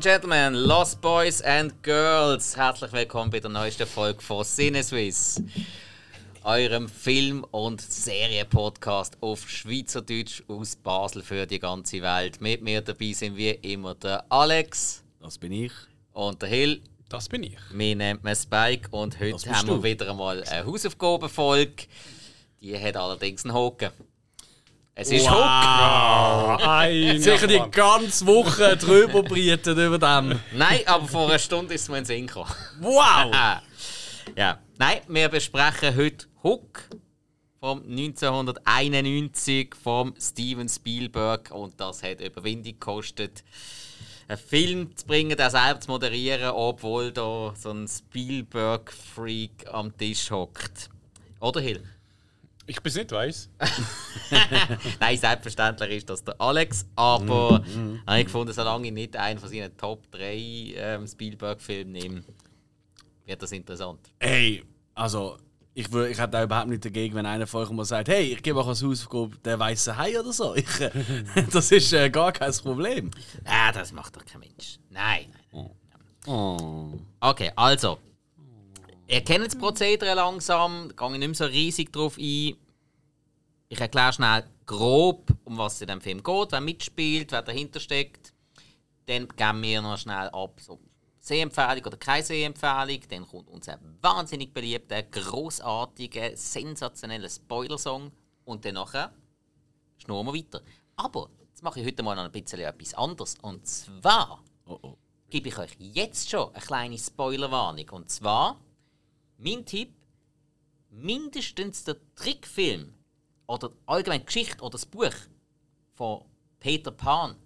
And Gentlemen, Lost Boys and Girls, herzlich willkommen bei der neuesten Folge von Cineswiss, eurem Film- und Serienpodcast auf Schweizerdeutsch aus Basel für die ganze Welt. Mit mir dabei sind wie immer der Alex. Das bin ich. Und der Hill. Das bin ich. Mir nennt man Spike und heute haben wir du. wieder einmal eine Hausaufgabenfolge. Die hat allerdings einen Haken. Es ist wow. Hook! Sicher die ganze Woche drüber brieten über dem. Nein, aber vor einer Stunde ist es mir in den Sinn gekommen. Wow! ja. Nein, wir besprechen heute Hook vom 1991 vom Steven Spielberg und das hat Überwindung gekostet, einen Film zu bringen, der selber zu moderieren, obwohl da so ein Spielberg-Freak am Tisch hockt. Oder Hill? Ich bis nicht weiß. Nein, selbstverständlich ist das der Alex, aber mm, habe ich gefunden, solange ich nicht einen von seinen Top 3 ähm, Spielberg-Filmen nehme, wird das interessant. Hey, also ich, ich hätte auch überhaupt nicht dagegen, wenn einer von euch mal sagt, hey, ich gebe auch als Hausaufgabe der weiße Hai oder so. Ich, das ist äh, gar kein Problem. Ah, das macht doch kein Mensch. Nein. nein. Oh. Okay, also Ihr kennt das Prozedere langsam, da gehe ich nicht mehr so riesig drauf ein. Ich erkläre schnell grob, um was es in dem Film geht, wer mitspielt, wer dahinter steckt. Dann geben wir noch schnell ab, so Sehempfehlung oder keine Sehempfehlung. Dann kommt unser wahnsinnig beliebter, großartiger, sensationeller Spoiler-Song. Und dann nachher schnurren wir weiter. Aber jetzt mache ich heute mal noch ein bisschen etwas anderes. Und zwar oh oh. gebe ich euch jetzt schon eine kleine Spoilerwarnung. Und zwar mein Tipp, mindestens der Trickfilm oder allgemein Geschichte oder das Buch von Peter Pan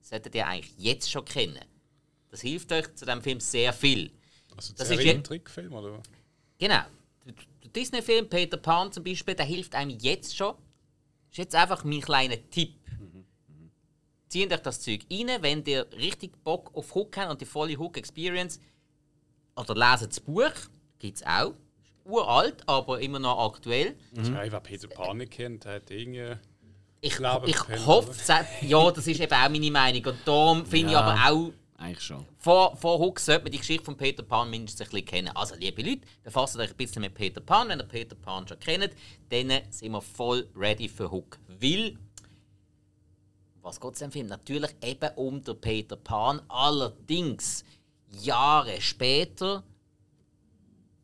solltet ihr eigentlich jetzt schon kennen. Das hilft euch zu dem Film sehr viel. Also das ist ein Trickfilm, oder? Genau. Der Disney-Film Peter Pan zum Beispiel, der hilft einem jetzt schon. Das ist jetzt einfach mein kleiner Tipp. Mhm. Zieht euch das Zeug rein, wenn ihr richtig Bock auf Hook habt und die volle Hook-Experience. Oder leset das Buch gibt es auch. Uralt, aber immer noch aktuell. Mhm. Ja, wer Peter Pan nicht kennt, hat irgendwie. Ich, glaube, ich hoffe, ja, das ist eben auch meine Meinung. Und darum finde ja, ich aber auch. Eigentlich schon. Vor, vor Hook sollte man die Geschichte von Peter Pan mindestens ein bisschen kennen. Also, liebe Leute, befasst euch ein bisschen mit Peter Pan. Wenn ihr Peter Pan schon kennt, dann sind wir voll ready für Hook. Weil, was geht es im Film? Natürlich eben um den Peter Pan. Allerdings, Jahre später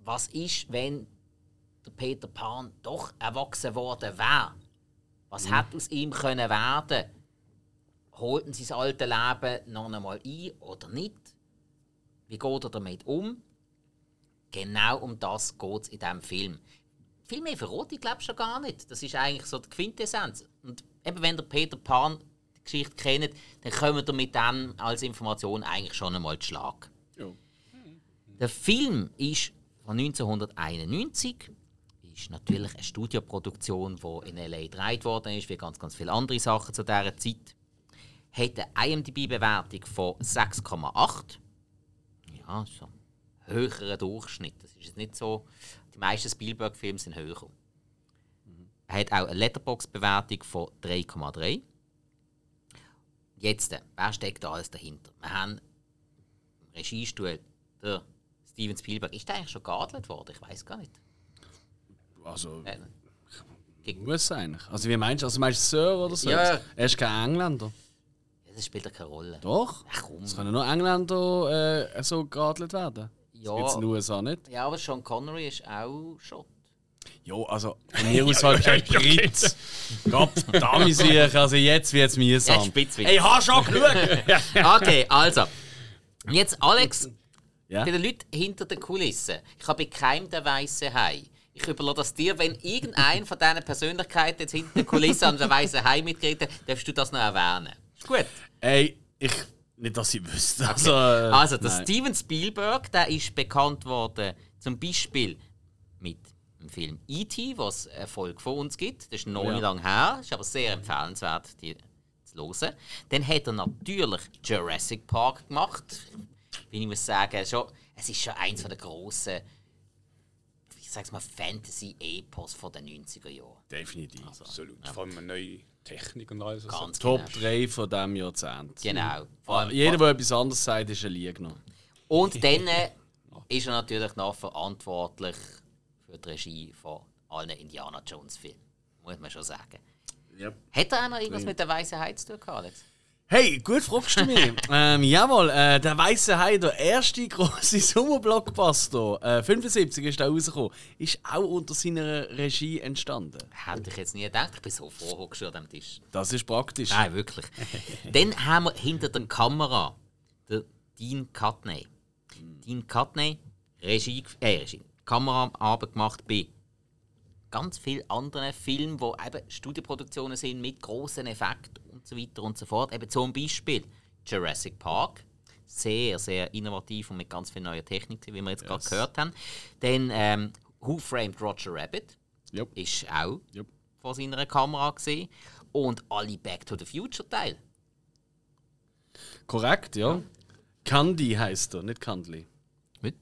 was ist, wenn der Peter Pan doch erwachsen worden wäre? Was mhm. hätte aus ihm können werden? Holten sie sein alte Leben noch einmal ein oder nicht? Wie geht er damit um? Genau um das geht es in diesem Film. Viel mehr verrate ich glaube schon gar nicht. Das ist eigentlich so die Quintessenz. Und eben wenn der Peter Pan die Geschichte kennt, dann kommen wir mit dem als Information eigentlich schon einmal zu Schlag. Ja. Der Film ist von 1991 ist natürlich eine Studioproduktion, die in L.A. gedreht worden ist, wie ganz, ganz viele andere Sachen zu dieser Zeit. Hat eine IMDb-Bewertung von 6,8. Ja, so ein höherer Durchschnitt. Das ist nicht so. Die meisten Spielberg-Filme sind höher. Er hat auch eine Letterbox-Bewertung von 3,3. Jetzt, wer steckt da alles dahinter? Wir haben im Regiestuhl der Steven Spielberg, ist der eigentlich schon geadelt worden? Ich weiß gar nicht. Also. Äh, muss eigentlich. Also wie meinst du? Also meinst du Sir oder so? Ja. Er ist kein Engländer. Ja, das spielt ja keine Rolle. Doch. Ach, komm. Es können nur Engländer äh, so geadelt werden. Ja. Das in den USA nicht. Ja, aber Sean Connery ist auch Schott. Ja, also von mir aus halt kein Brit. Gott, damit sicher. Also jetzt wird es mühsam. Jetzt Ey, hast schon genug! okay, also. Jetzt Alex, ja? Bei den Leuten hinter den Kulissen. Ich habe keinem der weißen Hai. Ich überlasse das dir, wenn irgendein von diesen Persönlichkeiten jetzt hinter den Kulissen an der weißen Hai mitgeht, darfst du das noch erwähnen. Ist gut? Ey, ich. Nicht, dass ich wüsste. Okay. Also, äh, also, der nein. Steven Spielberg, der ist bekannt worden, zum Beispiel mit dem Film E.T., was Erfolg von uns gibt. Das ist noch ja. nicht lange her, ist aber sehr empfehlenswert, die zu hören. Dann hat er natürlich Jurassic Park gemacht wie ich muss sagen, schon, es ist schon eins der grossen, ich sag's mal, Fantasy-Epos von den 90er Jahren. Definitiv. Absolut. Vor allem eine neue Technik und alles. Ganz Top genau. 3 von diesem Jahrzehnt. Genau. Vor allem- Jeder, der etwas anderes sagt, ist ein Lügner. Und dann äh, ist er natürlich noch verantwortlich für die Regie von allen Indiana Jones Filmen. Muss man schon sagen. Yep. Hat er auch noch irgendwas mit der Weißen Hai zu tun, Alex? Hey, gut fragst du mich. ähm, jawohl, äh, der Weiße Hai, der erste große Sommerblockbuster, äh, 75 ist da rausgekommen, ist auch unter seiner Regie entstanden. Hätte ich jetzt nie gedacht. Ich bin so froh hockst du an dem Tisch. Das ist praktisch. Nein, wirklich. Dann haben wir hinter der Kamera den Dean Cutney. Dean Cutney, Regie, äh, Regie, Kameraarbeit gemacht bei ganz vielen anderen Filmen, die eben Studioproduktionen sind mit großen Effekten und so weiter und so fort. Eben zum Beispiel Jurassic Park. Sehr, sehr innovativ und mit ganz viel neuer Technik, wie wir jetzt gerade gehört haben. Dann ähm, Who Framed Roger Rabbit Jupp. ist auch Jupp. vor seiner Kamera gesehen. Und alle Back to the Future Teil. Korrekt, ja. Candy heißt er, nicht Candly. Mit?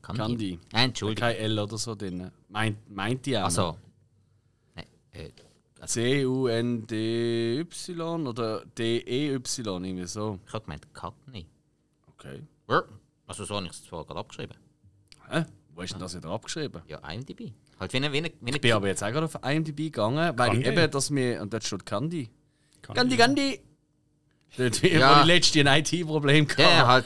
Kann Candy. Nein, Entschuldigung. Kein L oder so drin. Meint, meint die auch. Also. C-U-N-D-Y oder D-E-Y, irgendwie so. ich habe gemeint Cutney. Okay. Ja, Also so habe ich es zwar gerade abgeschrieben. Hä? Wo ist denn das wieder abgeschrieben? Ja, IMDb. Halt wie eine, wie eine, wie eine Ich bin aber jetzt auch gerade auf IMDb gegangen, weil ich Candy? eben, dass mir. Und dort steht Candy. Candy, Candy! Dort, Ja. wo ich letzte ein IT-Problem hatte. Ja, halt.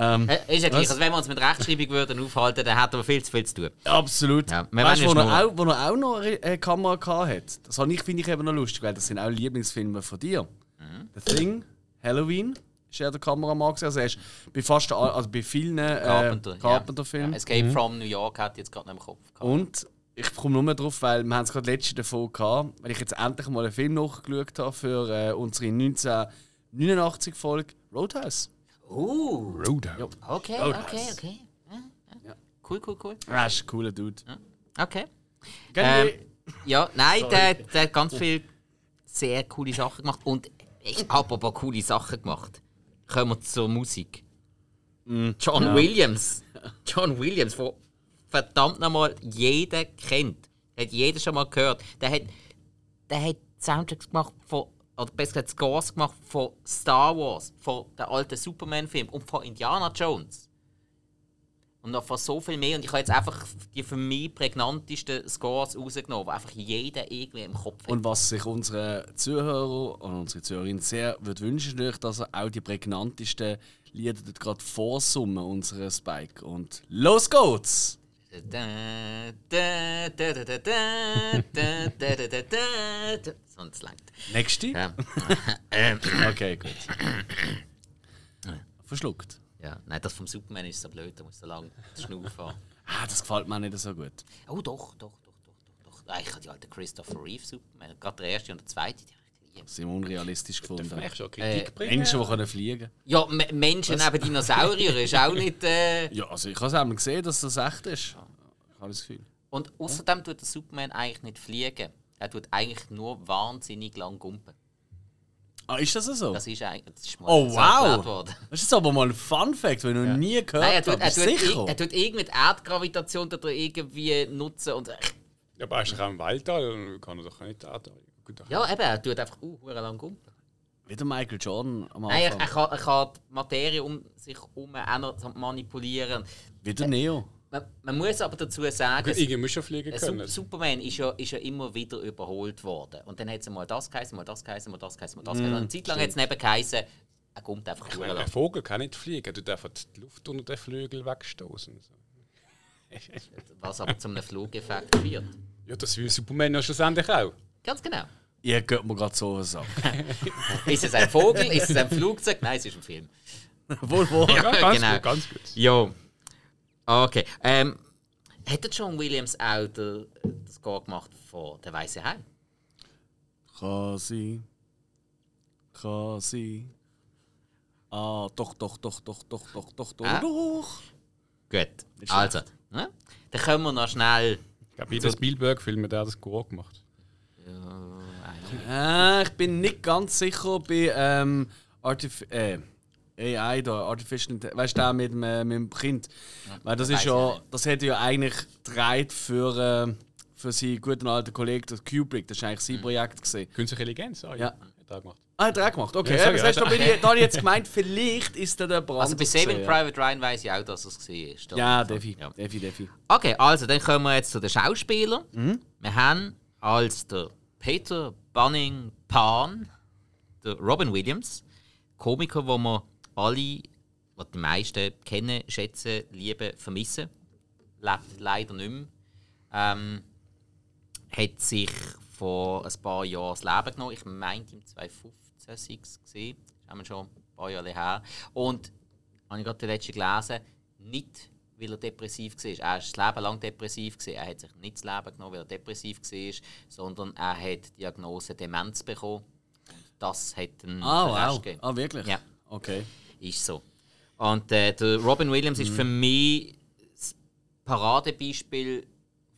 Ähm, Äh, Ist ja gleich. Also wenn wir uns mit Rechtschreibung würden aufhalten, dann hätten wir viel zu viel zu tun. Absolut. Ja, wir weißt du, wo, er auch, wo er auch noch eine äh, Kamera gehabt hat? Das habe ich, finde ich eben noch lustig, weil das sind auch Lieblingsfilme von dir. Mhm. The Thing, Halloween, ist er der Kameramann gewesen. Also er ist bei fast all, also bei vielen äh, Carpenter. ja. Carpenter-Filmen. Ja, Escape from New York hat jetzt gerade noch im Kopf. gehabt. Und ich komme nur drauf, weil wir haben es gerade letzte davon gehabt, weil ich jetzt endlich mal einen Film nachgeschaut habe für äh, unsere 1989-Folge Roadhouse. Uh, Roadhouse. okay, Roadhouse. okay, okay. Ja, ja. Cool, cool, cool. Ah, ist ein cooler Dude. Okay. Ähm, Ja, nein, der, der hat ganz viele sehr coole Sachen gemacht. Und ich habe aber coole Sachen gemacht. Kommen wir zur Musik. John Williams. John Williams, wo verdammt nochmal jeder kennt. Hat jeder schon mal gehört. Der hat, der hat Soundtracks gemacht von, oder besser gesagt Scores gemacht von Star Wars, von der alten Superman-Film und von Indiana Jones. Und noch von so viel mehr. Und ich habe jetzt einfach die für mich prägnantesten Scores rausgenommen, die einfach jeder irgendwie im Kopf hat. Und was sich unsere Zuhörer und unsere Zuhörerinnen sehr würde wünschen, natürlich, dass er auch die prägnantesten Lieder dort gerade vorsummen, unsere Spike. Und los geht's! Sonst langt. Nächste? Ja. okay, gut. Verschluckt. Ja, nein, das vom Superman ist so blöd, da muss so lang schnaufen. ah, das gefällt mir nicht so gut. Oh, doch, doch, doch, doch, doch. doch. Ich habe die alte Christopher Reeve Superman, gerade der erste und der zweite, die sind unrealistisch gefunden. Vielleicht schon Kritik bringen. Menschen, die können fliegen Ja, M Menschen neben Dinosaurier ist auch nicht. Äh... Ja, also ich habe es einmal gesehen, dass das echt ist. Ich habe das Gefühl. Und außerdem tut der Superman eigentlich nicht fliegen. Er tut eigentlich nur wahnsinnig lang gumpen. Ah, ist das so? Das ist eigentlich. Das ist mal oh, so wow! worden. Das ist aber mal ein Fun-Fact, den ich noch nie gehört Nein, er tut, habe. er, tut, sicher? er tut irgendwie die Erdgravitation tut er irgendwie nutzen und. Ja, aber er ist doch auch im Weltall und kann er doch nicht da. Gut, Ja, eben, er tut einfach uh, lang gumpen. Wieder Michael Jordan am Nein, er, Anfang. er, kann, er kann die Materie um sich herum manipulieren. Wieder Neo. Man, man muss aber dazu sagen, Irgendwie muss er fliegen Äh, können. Sup- Superman ist ja, ist ja immer wieder überholt worden. Und dann hat es mal das geheißen, mal das geheißen, mal das geheißen, mal das geheißen. Und eine Zeit lang hat es neben geheißen, er kommt einfach Ein durch. Vogel kann nicht fliegen, er tut einfach die Luft unter den Flügel wegstoßen. Was aber zu einem Flugeffekt führt. Ja, das will Superman ja schlussendlich auch. Ganz genau. Ihr geht mir gerade so was an. Ist es ein Vogel? ist es ein Flugzeug? Nein, es ist ein Film. wohl, wohl. Ja, ganz genau. gut, ganz gut. Jo. Okay. Ähm, hat der John Williams auch den, den Score gemacht von Der Weiße Hai? Kann sein. Kann sein. Ah, doch, doch, doch, doch, doch, doch, doch, doch, Ah. doch. Gut. Also, ne? dann können wir noch schnell. Ich glaube, jeder Spielberg-Film der hat das gut gemacht. Äh, ich bin nicht ganz sicher bei ähm, Artif äh, AI da, Artificial Intelligence, weißt du, der mit, dem, äh, mit dem Kind. Weil das ist ja, das hätte ja eigentlich dreit für, äh, für seinen guten alten Kollegen, der Kubrick. Das war eigentlich sein Projekt. Gewesen. Künstliche Intelligenz? Ah, Ja. Hat er gemacht. Ah, hat er auch gemacht. Okay, Ja, ja, sorry, das heißt, da, also- bin ich, da habe ich jetzt gemeint, vielleicht ist der der Brand. Also bei Saving Private Ryan weiß ich auch, dass es war. Ja, Defi. Ja. Defi, Defi. Okay, also dann kommen wir jetzt zu den Schauspielern. Mhm. Wir haben als der Peter Bunning Pan, der Robin Williams, Komiker, wo wir alle, was die meisten kennen, schätzen, lieben, vermissen. Lebt leider nicht mehr. Ähm, hat sich vor ein paar Jahren das Leben genommen. Ich meinte im 2015 sei es gesehen. Haben wir schon ein paar Jahre her. Und habe ich gerade den letzten gelesen, nicht weil er depressiv war. Er war das Leben lang depressiv. Gewesen. Er hat sich nicht das Leben genommen, weil er depressiv war, sondern er hat die Diagnose Demenz bekommen. Und das hat einen Ah, wow. gegeben. Ah, wirklich? Ja. Okay. Ist so. Und äh, der Robin Williams ist für mich das Paradebeispiel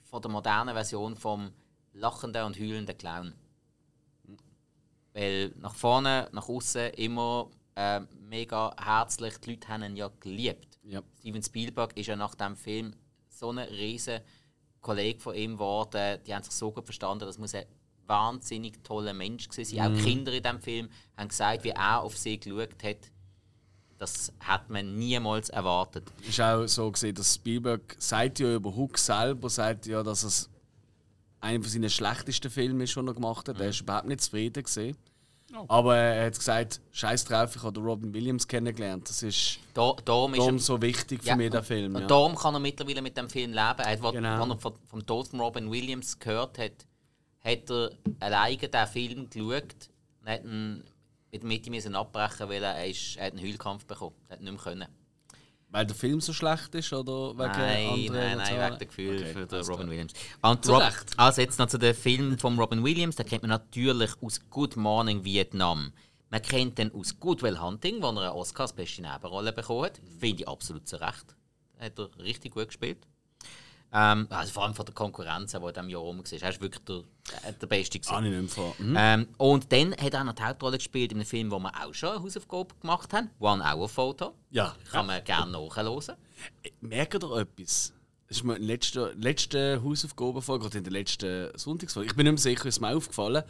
von der modernen Version vom lachenden und heulenden Clown. Weil nach vorne, nach außen immer äh, mega herzlich. Die Leute haben ihn ja geliebt. Ja. Steven Spielberg ist ja nach dem Film so ein riesen Kollege von ihm geworden. Die haben sich so gut verstanden. Das muss ein wahnsinnig toller Mensch gewesen sein. Auch Kinder in dem Film haben gesagt, wie er auf sie geschaut hat. Das hat man niemals erwartet. ist auch so gesehen, dass Spielberg sagt ja über Hook selber, sagt ja, dass es einer von seinen schlechtesten Filme ist, den er gemacht hat. Er ist überhaupt nicht zufrieden gesehen. Oh. Aber er hat gesagt, Scheiß drauf, ich habe den Robin Williams kennengelernt. Das ist Da, darum ist darum er, so wichtig für Ja, mich, der Film. und Ja. darum kann er mittlerweile mit dem Film leben. Er hat, Genau. Als er von, vom Tod von Robin Williams gehört hat, hat er alleine den Film geschaut und hat ihn mit der Mitte müssen abbrechen, weil er, ist, er hat einen Heulkampf bekommen. Er hat nicht mehr können. Weil der Film so schlecht ist oder wegen Nein, nein, nein, wegen dem Gefühl Okay, für den Robin. Williams. Und Zu Rob, Recht. also jetzt noch zu dem Film von Robin Williams, den kennt man natürlich aus Good Morning Vietnam. Man kennt den aus Good Will Hunting, wo er einen Oscar als beste Nebenrolle bekommen hat. Finde ich absolut zu Recht. Hat er richtig gut gespielt. Ähm, also vor allem von der Konkurrenz, die in diesem Jahr rum war. Er ist wirklich der, äh, der Beste. Ah, ich nicht. Mhm. Ähm, und dann hat er auch noch die Hauptrolle gespielt in einem Film, wo wir auch schon eine Hausaufgabe gemacht haben. One Hour Photo. Ja. Kann man gerne nachhören. Merkt ihr etwas? Das ist mir in der letzten, letzten Hausaufgabenfolge, gerade in der letzten Sonntagsfolge. Ich bin nicht mehr sicher, ist mir aufgefallen.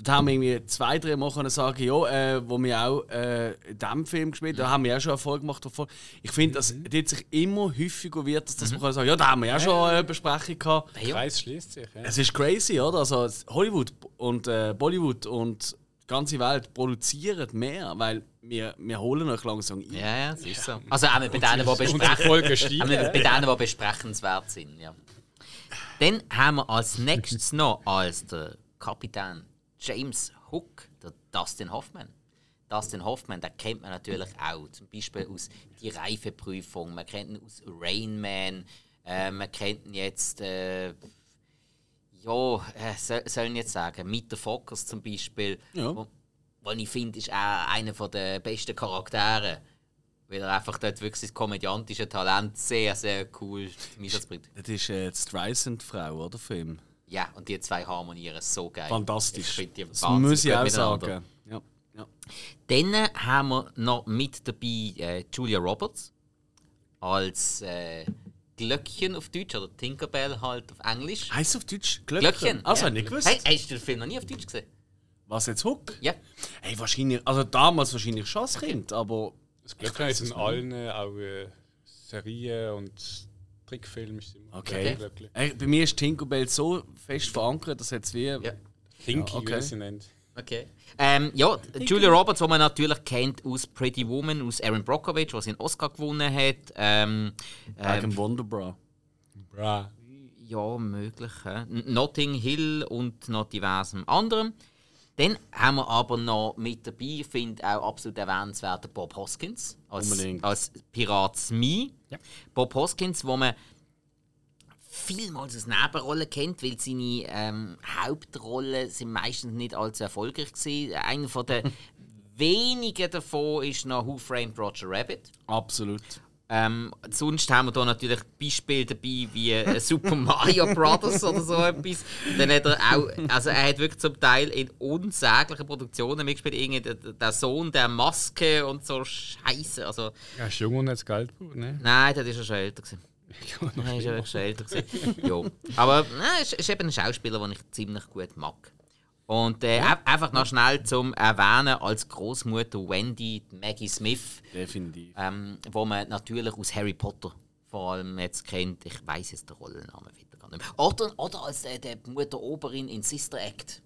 Dort haben wir irgendwie zwei, drei Mal können sagen, ja, äh, wo wir auch äh, in diesem Film gespielt haben, da haben wir auch schon Erfolg gemacht davon. Ich finde, dass dort sich immer häufiger wird, dass, dass man kann sagen ja, da haben wir ja schon eine Besprechung gehabt. Ja. Kreis schließt sich. Ja. Es ist crazy, oder? Also Hollywood und äh, Bollywood und die ganze Welt produzieren mehr, weil wir, wir holen euch langsam ein. Ja, ja, das ist so. Also auch bei denen, die besprechen. Steigen. bei denen, die besprechenswert sind, ja. Dann haben wir als nächstes noch als der Kapitän James Hook, der Dustin Hoffman. Dustin Hoffman, den kennt man natürlich auch, zum Beispiel aus die Reifeprüfung, man kennt ihn aus Rain Man, äh, man kennt ihn jetzt, äh, ja, äh, soll, soll ich jetzt sagen, the Fockers zum Beispiel, Ja. wo, wo ich finde, ist auch einer der besten Charaktere. Weil er einfach dort wirklich das komödiantische Talent sehr, sehr cool zum Einsatz bringt. Das ist äh, die Streisand-Frau, oder? Film. Ja, und die zwei harmonieren so geil. Ich Fantastisch. finde die Das muss ich auch miteinander. sagen. Ja. Ja. Dann haben wir noch mit dabei äh, Julia Roberts als äh, Glöckchen auf Deutsch oder Tinkerbell halt auf Englisch. Heißt auf Deutsch Glöckchen? Glöckchen. Also, ja. nicht gewusst. Hey, hast du den Film noch nie auf Deutsch gesehen? Was jetzt Hook? Ja. Hey, wahrscheinlich, also damals wahrscheinlich schon als Kind, aber Das Glöckchen ist in allen auch äh, Serien und Trickfilmen. ist immer Okay. Glöckchen. hey, bei mir ist Tinkerbell so fest verankert, dass jetzt wie. Ja. Kinky, Ja, okay. wie sie nennt. Okay. Ähm, ja, Julia Roberts, die man natürlich kennt aus Pretty Woman, aus Aaron Brockovich, was einen Oscar gewonnen hat. Ähm, ähm, Wonderbra. Bra. ja, möglich. N- Notting Hill und noch diversem anderem. Dann haben wir aber noch mit dabei, ich finde auch absolut erwähnenswert, den Bob Hoskins als, Unbedingt. als Pirat Smee. Ja. Bob Hoskins, wo man vielmals als Nebenrolle kennt, weil seine ähm, Hauptrollen sind meistens nicht allzu erfolgreich gewesen. Einer von den wenigen davon ist noch Who Framed Roger Rabbit. Absolut. Ähm, sonst haben wir hier natürlich Beispiele dabei wie äh, Super Mario Brothers oder so etwas. Dann hat er auch, also er hat wirklich zum Teil in unsäglichen Produktionen mitgespielt. Irgendwie der, Sohn der Maske und so Scheiße. Also, Ja, ist jung und hat das Geld gebraucht, ne? nein, das ist ja schon älter. Nein, ist ja schon älter. gewesen. ja. Aber nein, ist, ist eben ein Schauspieler, den ich ziemlich gut mag. Und äh, ein- einfach noch schnell zum Erwähnen als Großmutter Wendy Maggie Smith, Definitiv. ähm, wo man natürlich aus Harry Potter vor allem jetzt kennt. Ich weiß jetzt den Rollennamen wieder gar nicht mehr. Oder, oder als äh, der Mutter Oberin in Sister Act.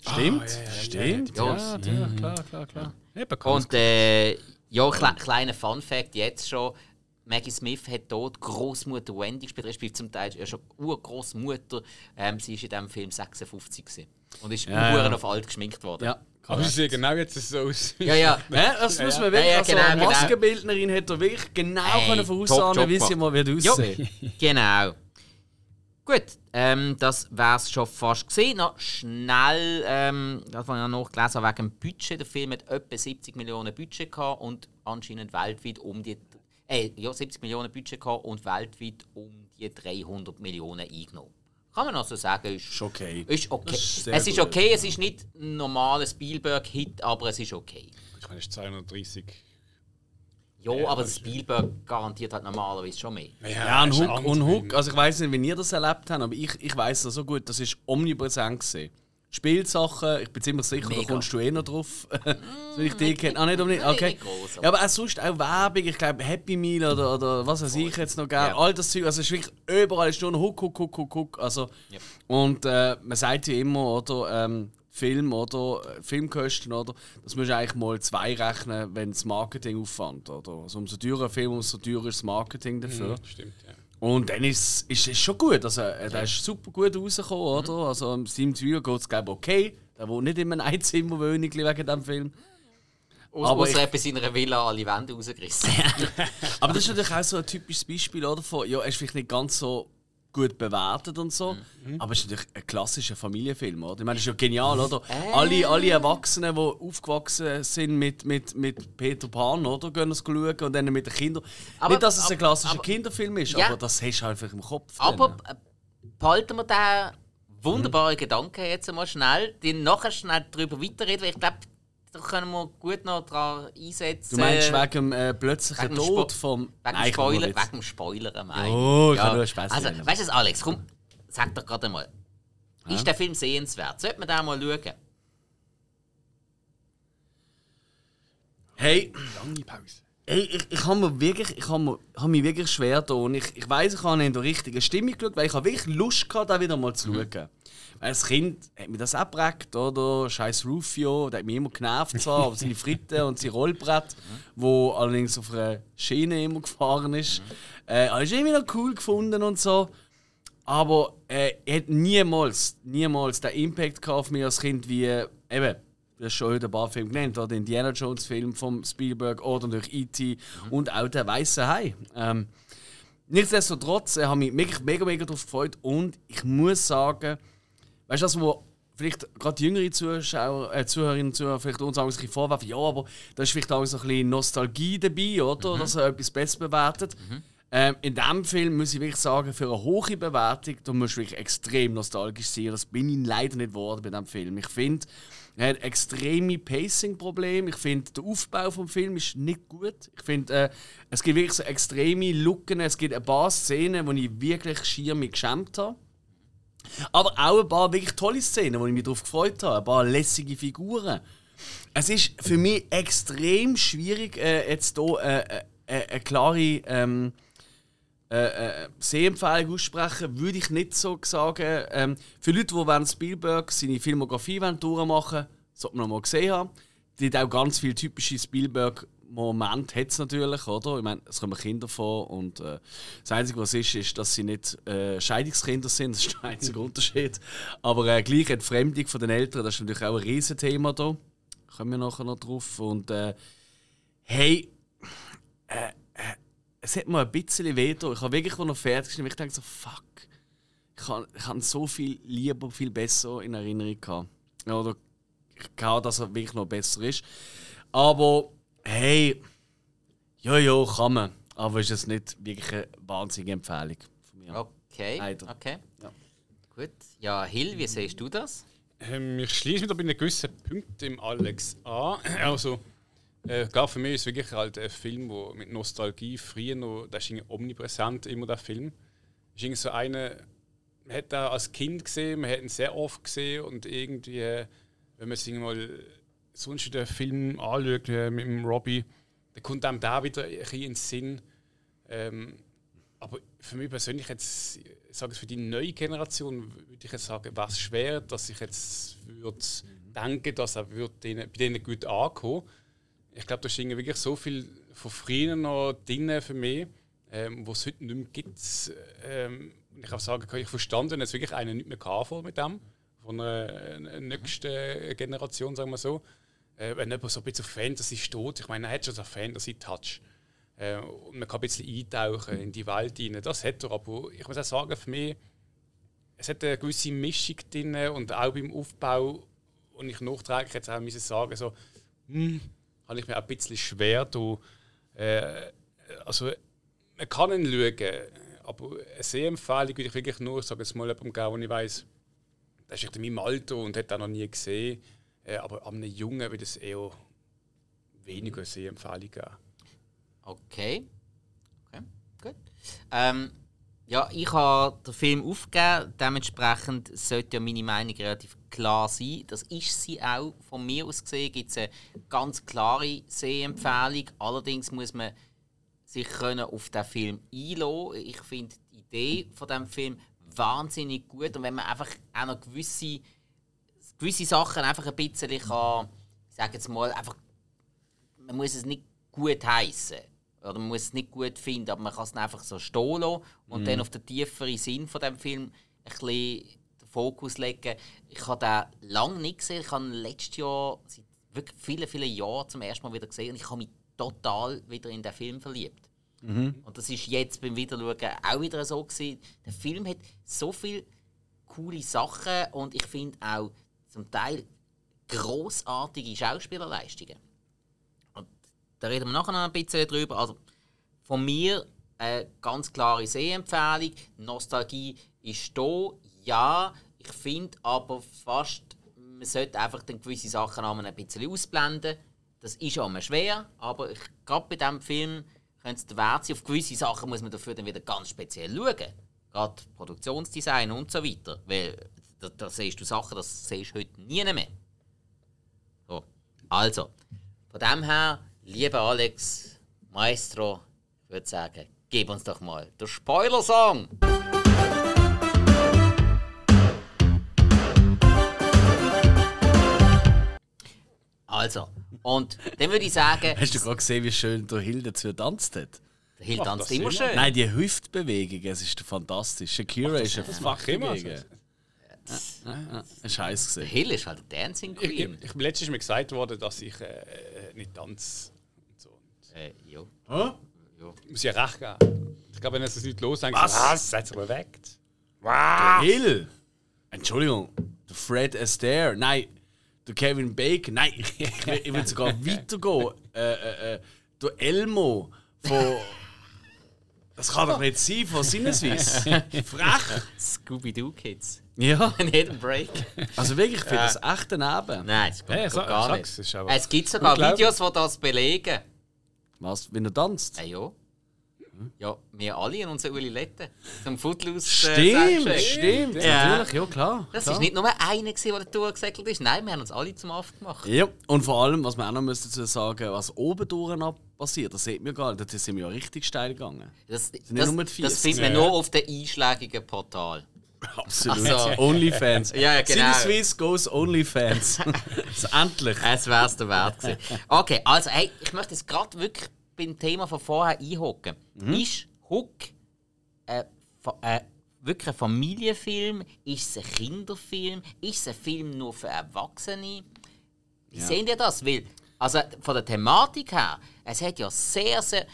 Stimmt, ja, ja, ja, stimmt. ja, Ja, ja, klar, klar, klar. Und äh, ja, kle kleiner Fun Fact jetzt schon. Maggie Smith hat dort Großmutter Wendy gespielt. Respektive zum Teil ja schon Urgroßmutter. Ähm, sie ist in diesem Film 56 gewesen. und ist Ja, ja, ja. auf alt geschminkt worden. Ja, Aber sie sehen genau jetzt so aus. ja. ja. Ja, das muss man Ja, wirklich. ja, also, genau, eine genau. Maskenbildnerin hat er wirklich genau Ey, können wie sie mal wird Ja. aussehen. Genau. Gut, ähm, das wäre es schon fast gesehen. Noch schnell, ähm, das habe ich noch nachgelesen, wegen dem Budget. Der Film hat etwa 70 Millionen Budget gehabt und anscheinend weltweit um die äh, ja, 70 Millionen Budget gehabt und weltweit um die 300 Millionen eingenommen. Kann man also sagen, ist, Ist okay. ist okay. Ist es ist okay, es ist nicht ein normaler Spielberg-Hit, aber es ist okay. Ich meine, es ist 230. Ja, Ja, aber Spielberg garantiert halt normalerweise schon mehr. Ja, und Hook, anderer und. Hook, also ich weiß nicht, wie ihr das erlebt habt, aber ich, ich weiß das so gut, das ist omnipräsent gesehen. Spielsachen, ich bin ziemlich sicher, Mega. da kommst du eh noch drauf, so ich dich kenne. Ah, nicht okay. nicht aber- Ja, aber auch sonst auch Werbung, ich glaube Happy Meal oder, oder was weiß ich jetzt noch gerne, Ja. all das Zeug, also es ist wirklich überall ist nur noch Hook, Hook, Hook, Hook, Hook, also Ja. und äh, man sagt ja immer, oder, ähm, Film oder äh, Filmkosten, oder, das musst du eigentlich mal zwei rechnen, wenn das Marketing auffand, oder. Also umso teurer ein Film, umso teurer ist das Marketing dafür. Mhm, stimmt, ja. Und dann ist es ist schon gut. Also, äh, der ist super gut rausgekommen, oder? Also, im Steam Zweier geht es, glaube ich, okay. Der wohnt nicht in einem Einzimmerwohnung wegen diesem Film. Aus, Aber außer er hat bei seiner Villa alle Wände rausgerissen. Aber das ist natürlich auch so ein typisches Beispiel, oder? Von, ja, er ist vielleicht nicht ganz so gut bewertet und so, aber es ist natürlich ein klassischer Familienfilm, oder? Ich meine, das ist ja genial, oder? Alle, alle Erwachsenen, die aufgewachsen sind mit, mit, mit Peter Pan, oder? Gehen das schauen und dann mit den Kindern. Aber- nicht, dass es ein klassischer aber- Kinderfilm ist, Ja. aber das hast du einfach im Kopf. Aber drin. äh, behalten wir den wunderbaren Gedanken jetzt einmal schnell, den nachher schnell darüber weiterreden, weil ich glaube, da können wir gut noch dran einsetzen. Du meinst wegen dem äh, plötzlichen wegen Tod Spo- vom. Wegen dem Spoiler, wegen dem Spoiler meine Oh, ich kann nur Spaß Also, nehmen. weißt du, Alex, komm, sag doch gerade mal. Ist der Film sehenswert? Sollte man den mal schauen? Hey, Lange Pause. Ey, ich, ich habe mir wirklich, ich habe habe mich wirklich schwer getan. Ich, ich weiß, ich habe nicht in der richtigen Stimmung geschaut, weil ich habe wirklich Lust gehabt, da wieder mal zu schauen. Weil Als Kind hat mir das abgeregt, oder? Scheiß Rufio, der hat mich immer genervt zwar, aber seine Fritten und sein Rollbrett, wo allerdings auf einer Schiene immer gefahren ist, äh, habe ich irgendwie noch cool gefunden und so. Aber äh, er hat niemals, niemals den Impact gehabt auf mich als Kind wie eben, du hast schon heute ein paar Filme genannt, oder? Der Indiana Jones Film von Spielberg oder natürlich E.T. und auch der Weiße Hai. Ähm, nichtsdestotrotz äh, habe ich mich mega, mega, mega darauf gefreut und ich muss sagen, weißt du, was wo vielleicht gerade jüngere Zuschauer, äh, Zuhörerinnen und Zuhörer vielleicht uns auch ein bisschen vorwerfen, ja, aber da ist vielleicht auch so ein bisschen Nostalgie dabei, oder? Dass er etwas besser bewertet. Ähm, in diesem Film muss ich wirklich sagen, für eine hohe Bewertung, da musst du wirklich extrem nostalgisch sein. Das bin ich leider nicht geworden bei diesem Film. Ich finde, er hat extreme Pacing-Probleme. Ich finde, der Aufbau vom Film ist nicht gut. Ich finde, äh, es gibt wirklich so extreme Lücken. Es gibt ein paar Szenen, wo ich wirklich schier mich geschämt habe. Aber auch ein paar wirklich tolle Szenen, wo ich mich darauf gefreut habe. Ein paar lässige Figuren. Es ist für mich extrem schwierig, äh, jetzt hier äh, äh, äh, eine klare ähm, äh, äh, Sehempfehlung aussprechen, würde ich nicht so sagen. Ähm, für Leute, die Spielberg seine Filmografie wollen durchmachen wollen, sollte man noch mal gesehen haben. Die hat auch ganz viele typische Spielberg-Momente, hat es natürlich, oder? Ich meine, es kommen Kinder vor und äh, das Einzige, was ist, ist, dass sie nicht äh, Scheidungskinder sind, das ist der einzige Unterschied. Aber äh, gleich die Fremdung von den Eltern, das ist natürlich auch ein Riesenthema da. Kommen wir nachher noch drauf. Und äh, hey, äh, äh, es hat mir ein bisschen wehgetan. Ich habe wirklich noch fertig geschrieben. Ich denke so, fuck. Ich habe so viel lieber, viel besser in Erinnerung gehabt. Oder ich glaube, dass er wirklich noch besser ist. Aber hey, Ja, ja, kann man. Aber ist es nicht wirklich eine wahnsinnige Empfehlung von mir. Okay. Leider. okay. Ja. Gut. Ja, Hill, wie siehst du das? Ähm, ich schließe mich da bei einem gewissen Punkt im Alex an. Also, äh, gar für mich ist es wirklich halt ein Film, wo mit Nostalgie früher noch, das ist irgendwie omnipräsent, immer der Film. ist irgendwie so eine, man hat da als Kind gesehen, man hat ihn sehr oft gesehen und irgendwie, äh, wenn man sich mal sonst den Film anschaut äh, mit dem Robbie, dann kommt einem da wieder ein bisschen in den Sinn. Ähm, aber für mich persönlich jetzt, sage es für die neue Generation, würde ich jetzt sagen, es schwer, dass ich jetzt würde denken, dass er wird denen, bei denen gut ankommen. Ich glaube, da irgendwie wirklich so viel von früher noch drin für mich, ähm, was es heute nicht mehr gibt. Ähm, ich kann sagen, ich verstanden, dass wirklich einen nicht mehr kann mit dem, von einer, einer nächsten Generation, sagen wir so. Äh, wenn jemand so ein bisschen auf Fantasy steht, ich meine, er hat schon so einen Fantasy-Touch. Äh, und man kann ein bisschen eintauchen in die Welt hinein. Das hat er, aber ich muss auch sagen, für mich, es hat eine gewisse Mischung drin und auch beim Aufbau, und ich nachträglich jetzt auch müssen sagen, so, hm, habe ich mir auch ein bisschen schwer. Da, äh, also, man kann ihn schauen, aber eine Sehempfehlung würde ich wirklich nur, sagen jetzt mal jemandem geben, wo ich weiss, der ist in meinem Alter und hat das noch nie gesehen. Äh, aber an einem Jungen würde es eher weniger Sehempfehlung geben. Okay. Okay, gut. Ähm, ja, ich habe den Film aufgegeben. Dementsprechend sollte ja meine Meinung relativ klar sein. Das ist sie auch. Von mir aus gesehen gibt es eine ganz klare Sehempfehlung. Allerdings muss man sich können auf den Film einlassen. Ich finde die Idee von dem Film wahnsinnig gut und wenn man einfach auch noch gewisse, gewisse Sachen einfach ein bisschen kann, ich sage jetzt mal, einfach, man muss es nicht gut heißen oder man muss es nicht gut finden, aber man kann es einfach so stehen lassen und dann auf den tieferen Sinn von dem Film ein bisschen den Fokus legen. Ich habe den lange nicht gesehen. Ich habe ihn letztes Jahr, seit wirklich vielen, vielen Jahren zum ersten Mal wieder gesehen und ich habe mich total wieder in den Film verliebt. Und das ist jetzt beim Wiederschauen auch wieder so gewesen. Der Film hat so viele coole Sachen und ich finde auch zum Teil großartige Schauspielerleistungen. Und da reden wir nachher noch ein bisschen drüber. Also von mir eine ganz klare Sehempfehlung. Nostalgie ist da, ja. Ich finde aber fast, man sollte einfach dann gewisse Sachen ein bisschen ausblenden. Das ist auch mal schwer, aber gerade bei diesem Film könnte es der Wert sein. Auf gewisse Sachen muss man dafür dann wieder ganz speziell schauen. Gerade Produktionsdesign und so weiter. Weil da, da siehst du Sachen, das siehst du heute nie mehr. So. Also, von dem her, lieber Alex, Maestro, ich würde sagen, gib uns doch mal den Spoiler-Song! Also, und dann würde ich sagen, Hast du gerade gesehen, wie schön der Hilde dazu getanzt hat? der Hill tanzt immer schön. Nein, die Hüftbewegung, es ist fantastisch. Shakira ist eine mach ich immer. Fachbewegung. Ein Scheiß Der gesehen. Hill ist halt der Dancing Ich, ich, Queen. ich bin letztes Mal gesagt worden, dass ich äh, nicht tanze. Und so. Äh, ja. Hä? Muss ja recht geben. Ich glaube, wenn es das nicht los denkt, Was? was? Seid ihr bewegt? Wow! Hill! Entschuldigung, der Fred Astaire. Nein, der Kevin Bacon. Nein, ich, ich, will, ich will sogar weitergehen. Äh, äh, äh, der Elmo von. Das kann doch nicht sein, von Sinneswiss. Frech! Scooby-Doo-Kids. Ja, In jedem Break. also wirklich, ich finde das echt daneben. Nein, das geht Ja, geht gar nicht. es Es gibt sogar. Videos, die das belegen. Was, wenn er tanzt? Ja, ja. Ja, wir alle in unserer Uliletten. Zum Footloose. Stimmt, Soundtrack. stimmt, Ja. natürlich, ja klar. Das ist nicht nur einer, gewesen, der durchgesäckelt ist. Nein, wir haben uns alle zum Affen gemacht. Ja, und vor allem, was man auch noch müsste dazu sagen, was oben durch ab passiert, das sieht man gar nicht. Da sind wir ja richtig steil gegangen. Das, nicht das, das Fies. findet man Ja. nur auf dem einschlägigen Portal. Absolut. Also- Onlyfans. Ja, ja, genau. Sinneswiss goes Onlyfans. endlich. Es wäre es der Wert gewesen. Okay, also hey, ich möchte jetzt gerade wirklich beim Thema von vorher einhocken. Ist Hook äh, äh, wirklich ein Familienfilm? Ist es ein Kinderfilm? Ist es ein Film nur für Erwachsene? Wie sehen ihr das? Weil, also von der Thematik her, es hat ja sehr, sehr.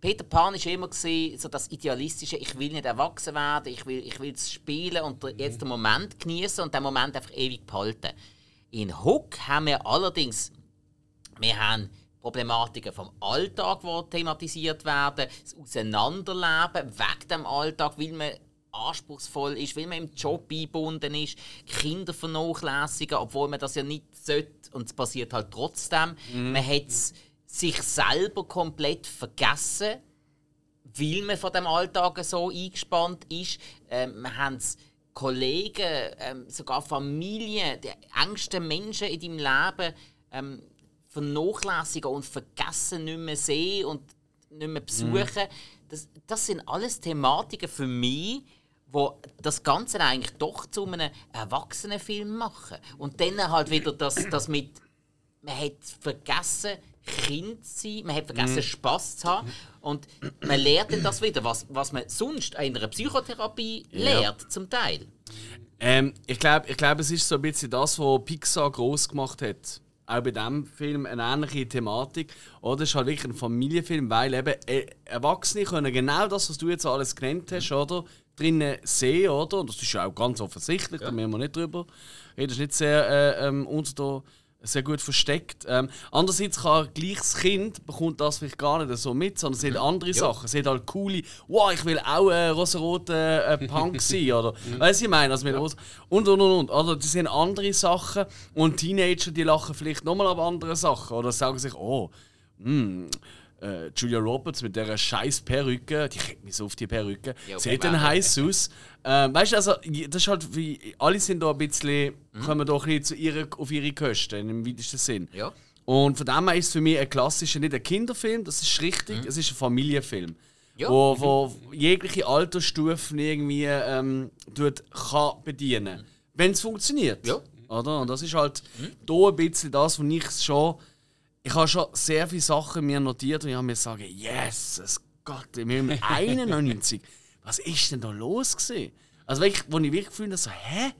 Peter Pan war immer gewesen, so das Idealistische, ich will nicht erwachsen werden, ich will, ich will es spielen und der- jetzt den Moment genießen und den Moment einfach ewig behalten. In Hook haben wir allerdings, wir haben Problematiken vom Alltag, die thematisiert werden, das Auseinanderleben wegen dem Alltag, weil man anspruchsvoll ist, weil man im Job eingebunden ist, Kinder vernachlässigen, obwohl man das ja nicht sollte und es passiert halt trotzdem. Mhm. Man hat sich selber komplett vergessen, weil man von dem Alltag so eingespannt ist. Ähm, wir haben Kollegen, ähm, sogar Familie, die engsten Menschen in deinem Leben ähm, vernachlässigen und vergessen, nicht mehr sehen und nicht mehr besuchen. Das, das sind alles Thematiken für mich, wo das Ganze eigentlich doch zu einem Erwachsenenfilm machen. Und dann halt wieder das, das mit, man hat vergessen, Kind zu sein, man hat vergessen, Spaß zu haben. Und man lernt dann das wieder, was, was man sonst in einer Psychotherapie lehrt, zum Teil. Ähm, ich glaube, ich glaub, es ist so ein bisschen das, was Pixar groß gemacht hat. Auch bei diesem Film eine ähnliche Thematik. Oder es ist halt wirklich ein Familienfilm, weil eben äh, Erwachsene können genau das, was du jetzt alles genannt hast, oder? drinnen sehen, oder? Und das ist ja auch ganz offensichtlich, da müssen wir nicht drüber reden. Das ist nicht sehr äh, ähm, uns da sehr gut versteckt. Ähm, andererseits kann gleich das Kind bekommt das vielleicht gar nicht so mit, sondern sieht andere Sachen. Sieht halt coole, wow, ich will auch äh, rosaroter äh, Punk sein, oder? Weißt du, ich meine, also mit rosa und und und und. Oder die sehen andere Sachen und Teenager, die lachen vielleicht nochmal ab andere Sachen oder sagen sich, oh, hm, äh, Julia Roberts mit dieser scheiß Perücke, die kriegt mich so auf die Perücke, Ja, sieht dann heiß aus. Ähm, weißt du, also, das ist halt wie, alle sind da ein bisschen, Mhm. kommen ein bisschen zu ihrer, auf ihre Kosten, im weitesten Sinn. Ja. Und von dem her ist es für mich ein klassischer, nicht ein Kinderfilm, das ist richtig, es ist ein Familienfilm. Mhm. Ja. Wo, wo jegliche Altersstufen irgendwie ähm, tut, kann bedienen Wenn es funktioniert. Ja. Oder? Und das ist halt da ein bisschen das, was ich schon. Ich habe schon sehr viele Sachen mir notiert und ich habe mir gesagt, yes, es Gott, wir haben 91. Was ist denn da los gewesen? Also wirklich, wo ich wirklich habe, so, hä?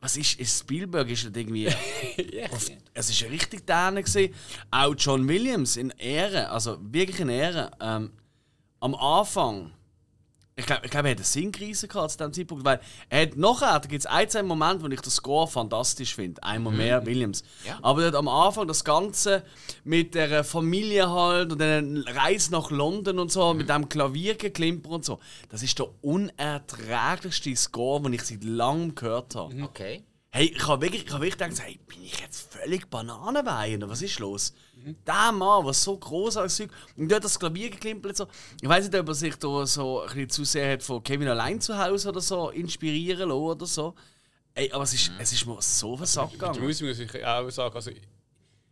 Was ist, ist Spielberg? Ist irgendwie. auf, es ist ja richtig gesehen. Auch John Williams in Ehre, also wirklich in Ehre. Ähm, am Anfang, ich glaube, ich glaub, er hat eine Sinnkrise gehabt zu diesem Zeitpunkt, weil er hat nachher, da gibt es ein, zwei Momente, wo ich den Score fantastisch finde. Einmal mehr Williams. Ja. Aber dort am Anfang das Ganze mit der Familie halt und der Reise nach London und so, mit dem Klaviergeklimper und so, das ist der unerträglichste Score, den ich seit langem gehört habe. Okay. Hey, ich habe wirklich, ich hab wirklich gedacht, hey, bin ich jetzt völlig Bananenwein was ist los? Der Mann, was so großartig Zeug. Und dort das Klavier geklimpert so. Ich weiß nicht, ob er sich da so ein bisschen zu sehr hat von Kevin allein zu Hause oder so inspirieren lassen oder so. Ey, aber es ist, es ist mir so auf den Sack Die gegangen. Musik muss ich auch sagen. Also,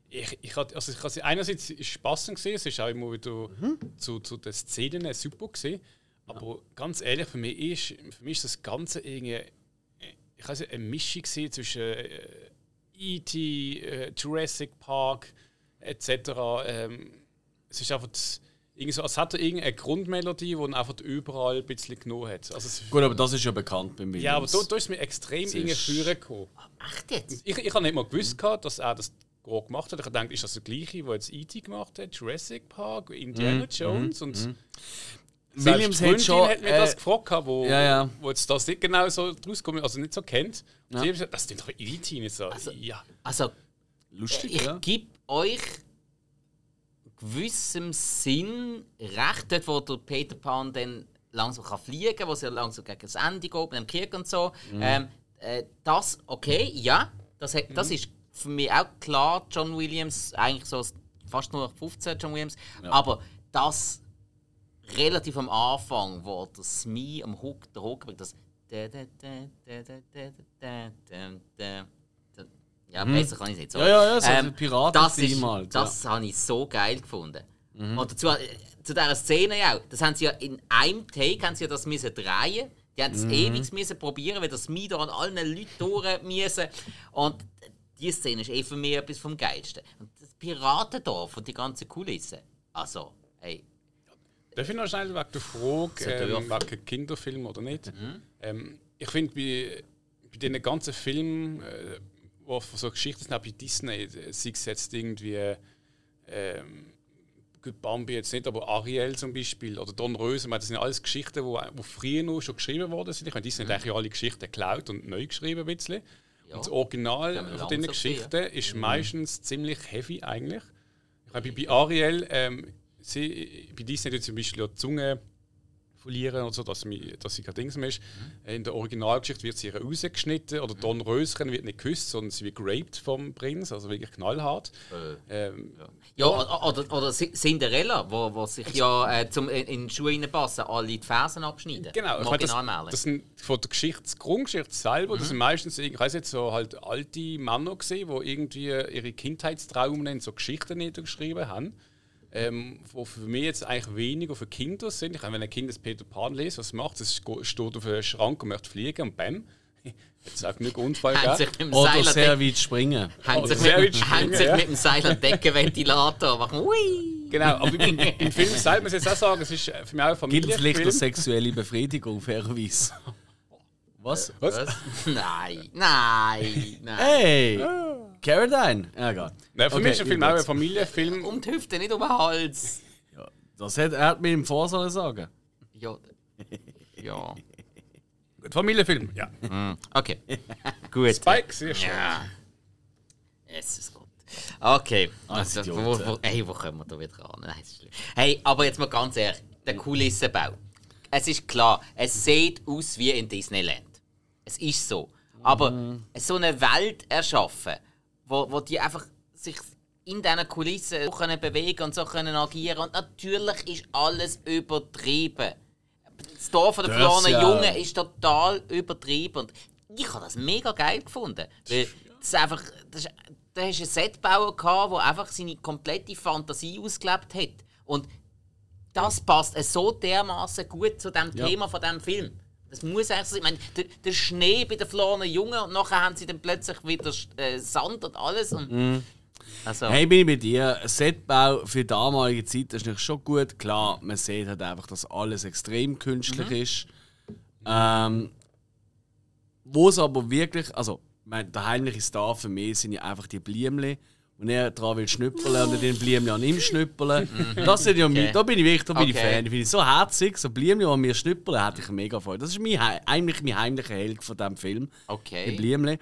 ich, ich hatte, also ich hatte einerseits Spaß gesehen, es ist auch immer wieder zu, zu den Szenen super gesehen. Aber ganz ehrlich, für mich ist, für mich ist das Ganze irgendwie ich weiß nicht, eine Mischung zwischen äh, E.T., äh, Jurassic Park etc. Ähm, es ist einfach irgendwie so, als hätte er irgendeine Grundmelodie, die er einfach überall ein bisschen genommen hat. Also Gut, aber das ist ja bekannt beim Williams. ja, aber da, da ist mir extrem ist- führen gekommen. Echt jetzt? Ich, ich habe nicht mal gewusst, gehabt, dass er das gemacht hat. Ich habe gedacht, ist das der gleiche, der jetzt E.T. gemacht hat, Jurassic Park, Indiana Jones und Mhm. Williams hat schon. hat mir äh, das gefragt, gehabt, wo, ja, ja. wo jetzt das nicht genau so draus kommt, also nicht so kennt. Ja. Sie hat gesagt, das sind doch E.T. nicht so. ja. Also, lustig, ich ja. gebe euch gewissem Sinn recht, dort wo der Peter Pan dann langsam kann fliegen kann, wo es ja langsam gegen das Ende geht, mit dem Krieg und so. Ähm, äh, das, okay, ja, das, hat, das ist für mich auch klar, John Williams, eigentlich so fast nur 15 John Williams, aber das relativ am Anfang, wo der Smee am Hook, der Hook, das ja, mhm. besser kann ich es nicht sagen. Ja, ja, ja, so ähm, Piraten das ist, halt, ja. Das habe ich so geil gefunden. Mhm. Und dazu, äh, zu dieser Szene auch, das haben sie ja in einem Take haben sie ja das müssen drehen die haben das mhm. ewig müssen probieren, weil das Mieder an allen Leuten durch müssen. Und die Szene ist eh für mich etwas vom Geilsten. Und das Piratendorf und die ganze Kulisse. Also, hey. Darf ich noch schnell wegen der Frage, ähm, wegen Kinderfilm oder nicht? Mhm. Ähm, ich finde, bei, bei diesen ganzen Filmen, äh, wo von so Geschichten sind, auch bei Disney, sei es jetzt irgendwie ähm, gut, Bambi jetzt nicht, aber Ariel zum Beispiel oder Don Röse, meine, das sind alles Geschichten, die wo, wo früher noch schon geschrieben worden sind. Ich meine, Disney hat eigentlich alle Geschichten geklaut und neu geschrieben ein bisschen. Ja. Und das Original Ja, von diesen Geschichten ist Mhm. meistens ziemlich heavy eigentlich. Ich Bei, bei Ariel, ähm, sie, bei Disney tut sie zum Beispiel auch die Zunge verlieren oder so, dass sie, dass sie kein Dings mehr ist. In der Originalgeschichte wird sie rausgeschnitten oder Don Röschen wird nicht geküsst, sondern sie wird geraped vom Prinz, also wirklich knallhart. Ähm, Ja, o- oder, oder Cinderella, wo, wo sich ja äh, zum, in in die Schuhe reinpassen, alle die Fersen abschneiden. Genau, ich meine, das, das sind von der Geschichte, Grundgeschichte selber, Mhm. das sind meistens, ich weiß nicht, so halt alte Männer gesehen, die irgendwie ihre Kindheitstraumen in so Geschichten niedergeschrieben haben. Ähm, wo für mich jetzt eigentlich weniger für Kinder sind. Ich meine, wenn ein Kind das Peter Pan liest, was macht es? Es steht auf einem Schrank und möchte fliegen und bam, es auch genug Unfall dem Oder Seil sehr an weit springen. haben sich mit, haben springen, sich ja. mit dem Seil an den Deckenventilator machen. Genau, aber im, im Film selber muss ich jetzt auch sagen, es ist für mich auch ein Gibt vielleicht Familienfilm. eine sexuelle Befriedigung, fairerweise. Was? Was? Nein, nein, nein. Hey! Caroline! Ja, egal. Nein, für Okay, mich ist der Film auch ein. Familienfilm. Um die Hüfte, nicht um den Hals. Ja, das hat, er hat mir im Vor sollen sagen. Ja. Ja. Gut, Familienfilm, ja. Okay. Gut. Spike, sehr schön. Ja. Jesus Gott. Okay. Als Also, Idiot, wo, wo, hey, wo kommen wir da wieder ran? Nein, ist schlimm. Hey, aber jetzt mal ganz ehrlich, der Kulissenbau. Es ist klar, es sieht aus wie in Disneyland. Es ist so. Aber so eine Welt erschaffen, wo, wo die einfach sich in diesen Kulissen so können bewegen und so können agieren. Und natürlich ist alles übertrieben. Das Dorf der verlorenen ja. Jungen ist total übertrieben. Und ich habe das mega geil gefunden. Weil das ist einfach, das da hast du einen Setbauer gehabt, der einfach seine komplette Fantasie ausgelebt hat. Und das passt so dermaßen gut zu dem Ja. Thema von dem Film. Das muss eigentlich sein. Ich meine, der, der Schnee bei den verlorenen Jungen und nachher haben sie dann plötzlich wieder äh, Sand und alles. Und, also, Hey, bin ich bei dir. Setbau für die damalige Zeit ist nicht schon gut. Klar, man sieht halt einfach, dass alles extrem künstlich ist. Ähm, wo es aber wirklich, also, ich meine, der heimliche Star für mich sind ja einfach die Bliemle. Und er dran will schnüppeln und den Bliemle an ihm schnüppeln. Das sind ja Okay. da bin ich wirklich da bin ich Okay. Fan. Ich finde es so herzig, so Bliemle, die mir schnüppeln, hätte ich mega Freude. Das ist mein, eigentlich mein heimlicher Held von diesem Film. Die okay. Blümchen.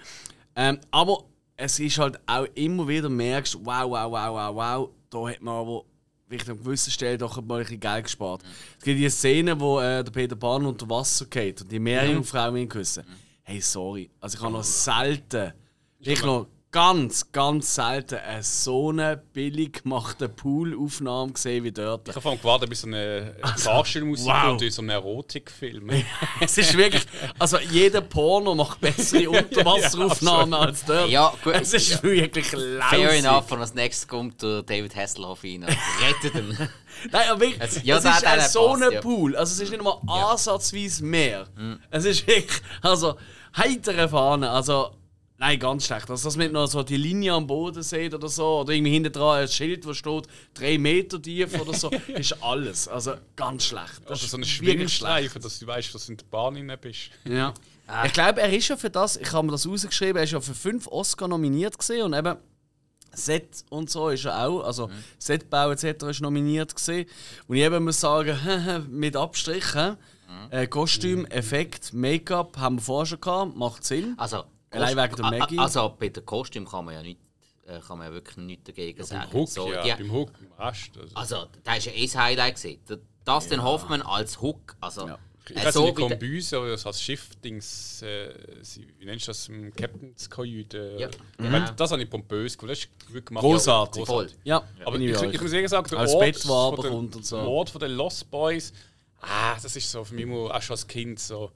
Ähm, aber es ist halt auch immer wieder, merkst wow, wow, wow, wow, wow, da hat man aber vielleicht an gewissen Stellen doch mal ein bisschen Geld gespart. Es gibt die Szene, wo äh, der Peter Pan unter Wasser geht und die Meerjungfrau ihn küssen. Hey, sorry. Also ich habe noch selten, ich noch ganz, ganz selten eine so eine billig gemachte Poolaufnahme gesehen wie dort. Ich habe gewartet, bis so eine Fahrstuhlmusik wow. kommt, so ein Erotikfilm. Es ist wirklich, also jeder Porno macht bessere Unterwasseraufnahmen als dort. Ja, gut. Es ist wirklich Fair lausig. enough, und als nächstes kommt der David Hasselhoff rein und rettet ihn. Nein, aber wirklich, Es- ja, es ist ein so ein ja. Pool. Also es ist nicht mal ansatzweise mehr. Es ist wirklich, also heitere Fahne. Also, nein, ganz schlecht. Also, dass man noch so die Linie am Boden sieht oder so, oder irgendwie hinten dran ein Schild, wo steht, drei Meter tief oder so, ist alles. Also, ganz schlecht. Das Also ist so eine Schwingstreifen, dass du weißt, dass du in der Bahn rein bist. Ja. Ich glaube, er ist ja für das, ich habe mir das rausgeschrieben, er ist ja für fünf Oscar nominiert gesehen und eben Set und so ist er auch, also Setbau etc. ist nominiert gesehen. Und ich eben muss sagen, mit Abstrichen, äh, Kostüm, Effekt, Make-up haben wir vorher schon gehabt, macht Sinn. Also, Allein wegen der Maggie. Also, bei den Kostüm kann man ja nicht, äh, kann man ja wirklich nichts dagegen sagen. Hook, So, ja, die- beim Hook, beim Rest. Also. also, da ist ja eh das Highlight gesehen. Dustin Hoffman als Hook. Also, Ja. ich äh, weiß so nicht, wie der- Kombüse oder das Schiffdings, äh, sie- wie nennst du das, im Captain's Kajüte? Ja, Ich genau. meine, Das habe ich pompös gefunden, das ist wirklich gemacht. Großartig. voll. Ja, Aber ich, ich muss ehrlich sagen, der Als Ort, von den- und so. der Ort von den Lost Boys, ah, das ist so für mich auch schon als Kind so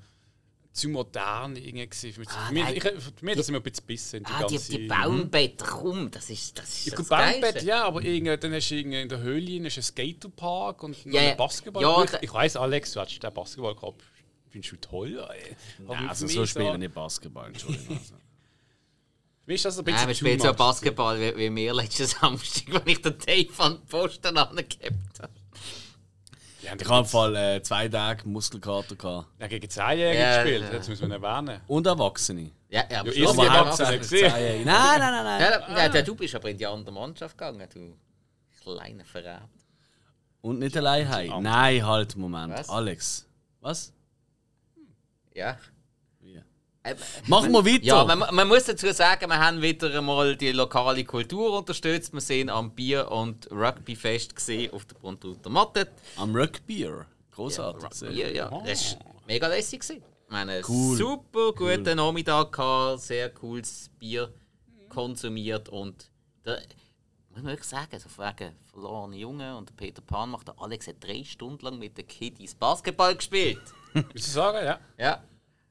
zu modern irgendwie. Für mich, mich, nein. ich, für mich das sind wir ein bisschen bissen. Die Ah, die, ganze, die Baumbett, komm, das ist das, ist Ja, das Baumbett, Geilste. ja, aber irgendwie, dann hast du irgendwie in der Höhle ist ein Skaterpark und ja. einen Basketball. Ja, ich ich weiss, Alex, du hast den Basketball gehabt. Findest du toll? Ey. Aber Nein, also so spielen wir nicht Basketball, Entschuldigung. Also. Für mich ist das ein bisschen Nein, wir spielen so much. Basketball wie, wie wir letzten Samstag, als ich den Dave an den Posten angehabt habe. Ja, Ich habe im Fall äh, zwei Tage Muskelkater gehabt. ja, gegen 10-Jährige Ja, gespielt, ja. das muss man erwähnen. Und Erwachsene. Ja, ja, aber Ja, wir haben Erwachsene. auch- Erwachsene gesehen. Nein, nein, nein, nein. Ja, da- ja, da- du bist aber in die andere Mannschaft gegangen, du kleiner Verrat. Und nicht allein heim. Nein, halt, Moment. Was? Alex. Was? Ja. Wie? Machen wir weiter. Ja, man, man muss dazu sagen, wir haben wieder einmal die lokale Kultur unterstützt. Wir sind am Bier- und Rugbyfest gesehen auf der Bruntuter Matte. Am Rugbier. Großartig. gesehen. Bier, ja. Das war mega lässig. Ich meine, Cool. super guten Nachmittag gehabt, sehr cooles Bier konsumiert und der, muss man wirklich sagen, so wegen verlorene Junge und der Peter Pan macht der Alex hat drei Stunden lang mit den Kiddies Basketball gespielt. Willst du sagen, ja? Ja,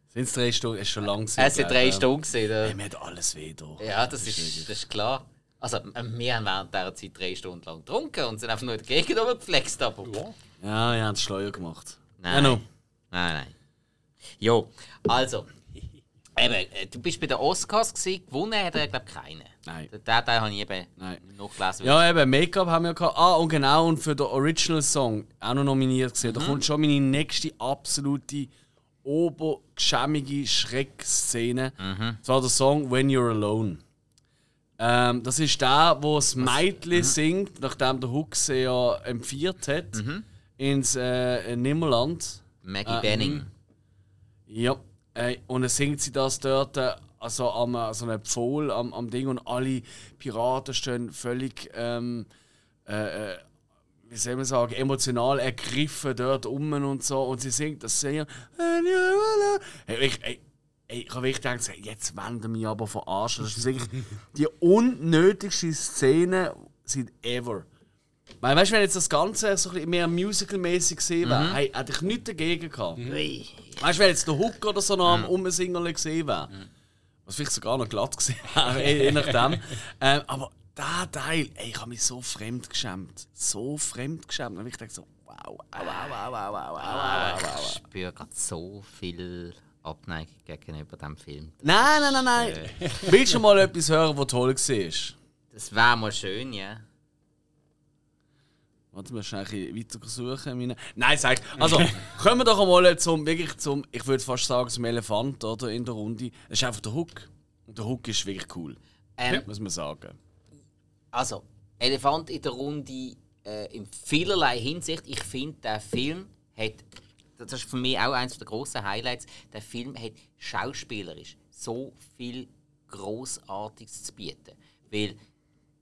Sind es drei Stunden? Es ist schon lang gewesen, es sind drei. Stunden gesehen. Hey, mir hat alles weh da. Ja, das ist, das ist klar. Also, äh, wir haben während dieser Zeit drei Stunden lang getrunken und sind einfach nur in der Gegend rumgeflext. Aber Ja. Ja, ihr habt es Schleuer gemacht. Nein. Ja, no. Nein, nein. Jo, also. Eben, äh, du bist bei den Oscars gewesen, gewonnen hat er, glaube ich, keinen. Nein. Den Teil habe ich eben Nein. nachgelesen. Ja, eben, Make-up haben wir gehabt. Ah, und genau, und für den Original Song auch noch nominiert gesehen. Da kommt schon meine nächste absolute obergeschämige Schreckszene. Mhm. Das war der Song When You're Alone. Ähm, das ist der, wo das Mädchen singt, nachdem der Hook sie ja empfiehlt hat, ins äh, Nimmerland. Maggie Äh, Benning. Ja, äh, und dann singt sie das dort äh, also am äh, so einem Pfohl am, am Ding und alle Piraten stehen völlig, ähm, äh, äh, wie soll man sagen, emotional ergriffen dort um und so und sie singt das sehr. Hey, ich, ey, ich habe wirklich gedacht, jetzt wenden mich aber verarschen. Das ist wirklich die unnötigste Szene seit ever. Weil, weißt du, wenn jetzt das Ganze so ein bisschen mehr musical-mäßig gesehen wäre, hey, hätte ich nichts dagegen gehabt. Ui. Weißt du, wenn jetzt der Hook oder so noch am Umsingeln gesehen wäre, was vielleicht sogar noch glatt gesehen wäre, je je nachdem. ähm, aber der Teil, ey, ich habe mich so fremd geschämt. So fremd geschämt. Und ich denke so, wow, wow, wow, wow, wow, wow, wow. Ich spüre gerade so viel Abneigung gegenüber diesem Film. Nein, nein, nein, nein. Willst du mal etwas hören, was toll war? Das wäre mal schön, ja. Warte, wir müssen ein bisschen weiter suchen. Meine... Nein, sag. Also, kommen wir doch einmal zum, wirklich zum, ich würde fast sagen, zum Elefant oder, in der Runde. Es ist einfach der Hook. Und der Hook ist wirklich cool. Ähm, muss man sagen. Also, Elefant in der Runde äh, in vielerlei Hinsicht. Ich finde, der Film hat, das ist für mich auch eines der grossen Highlights, der Film hat schauspielerisch so viel Großartiges zu bieten. Weil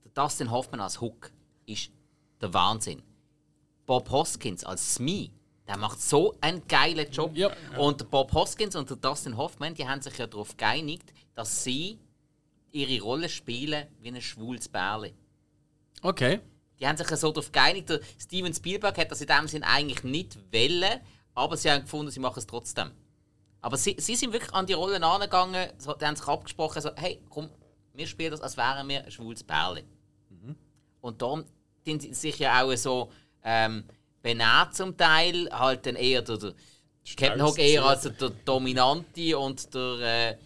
der Dustin Hoffman als Hook ist der Wahnsinn. Bob Hoskins als Smee, der macht so einen geilen Job. Ja. Und Bob Hoskins und der Dustin Hoffman, die haben sich ja darauf geeinigt, dass sie ihre Rolle spielen wie ein schwules Bärli. Okay. Die haben sich so darauf geeinigt. Der Steven Spielberg hat das in dem Sinn eigentlich nicht wollen, aber sie haben gefunden, sie machen es trotzdem. Aber sie, sie sind wirklich an die Rollen angegangen, so, die haben sich abgesprochen, so, hey, komm, wir spielen das, als wären wir ein schwules Bärli. Und darum sind sie sich ja auch so ähm, benannt zum Teil, halt dann eher der, der Captain Hook eher als der Dominante und der äh,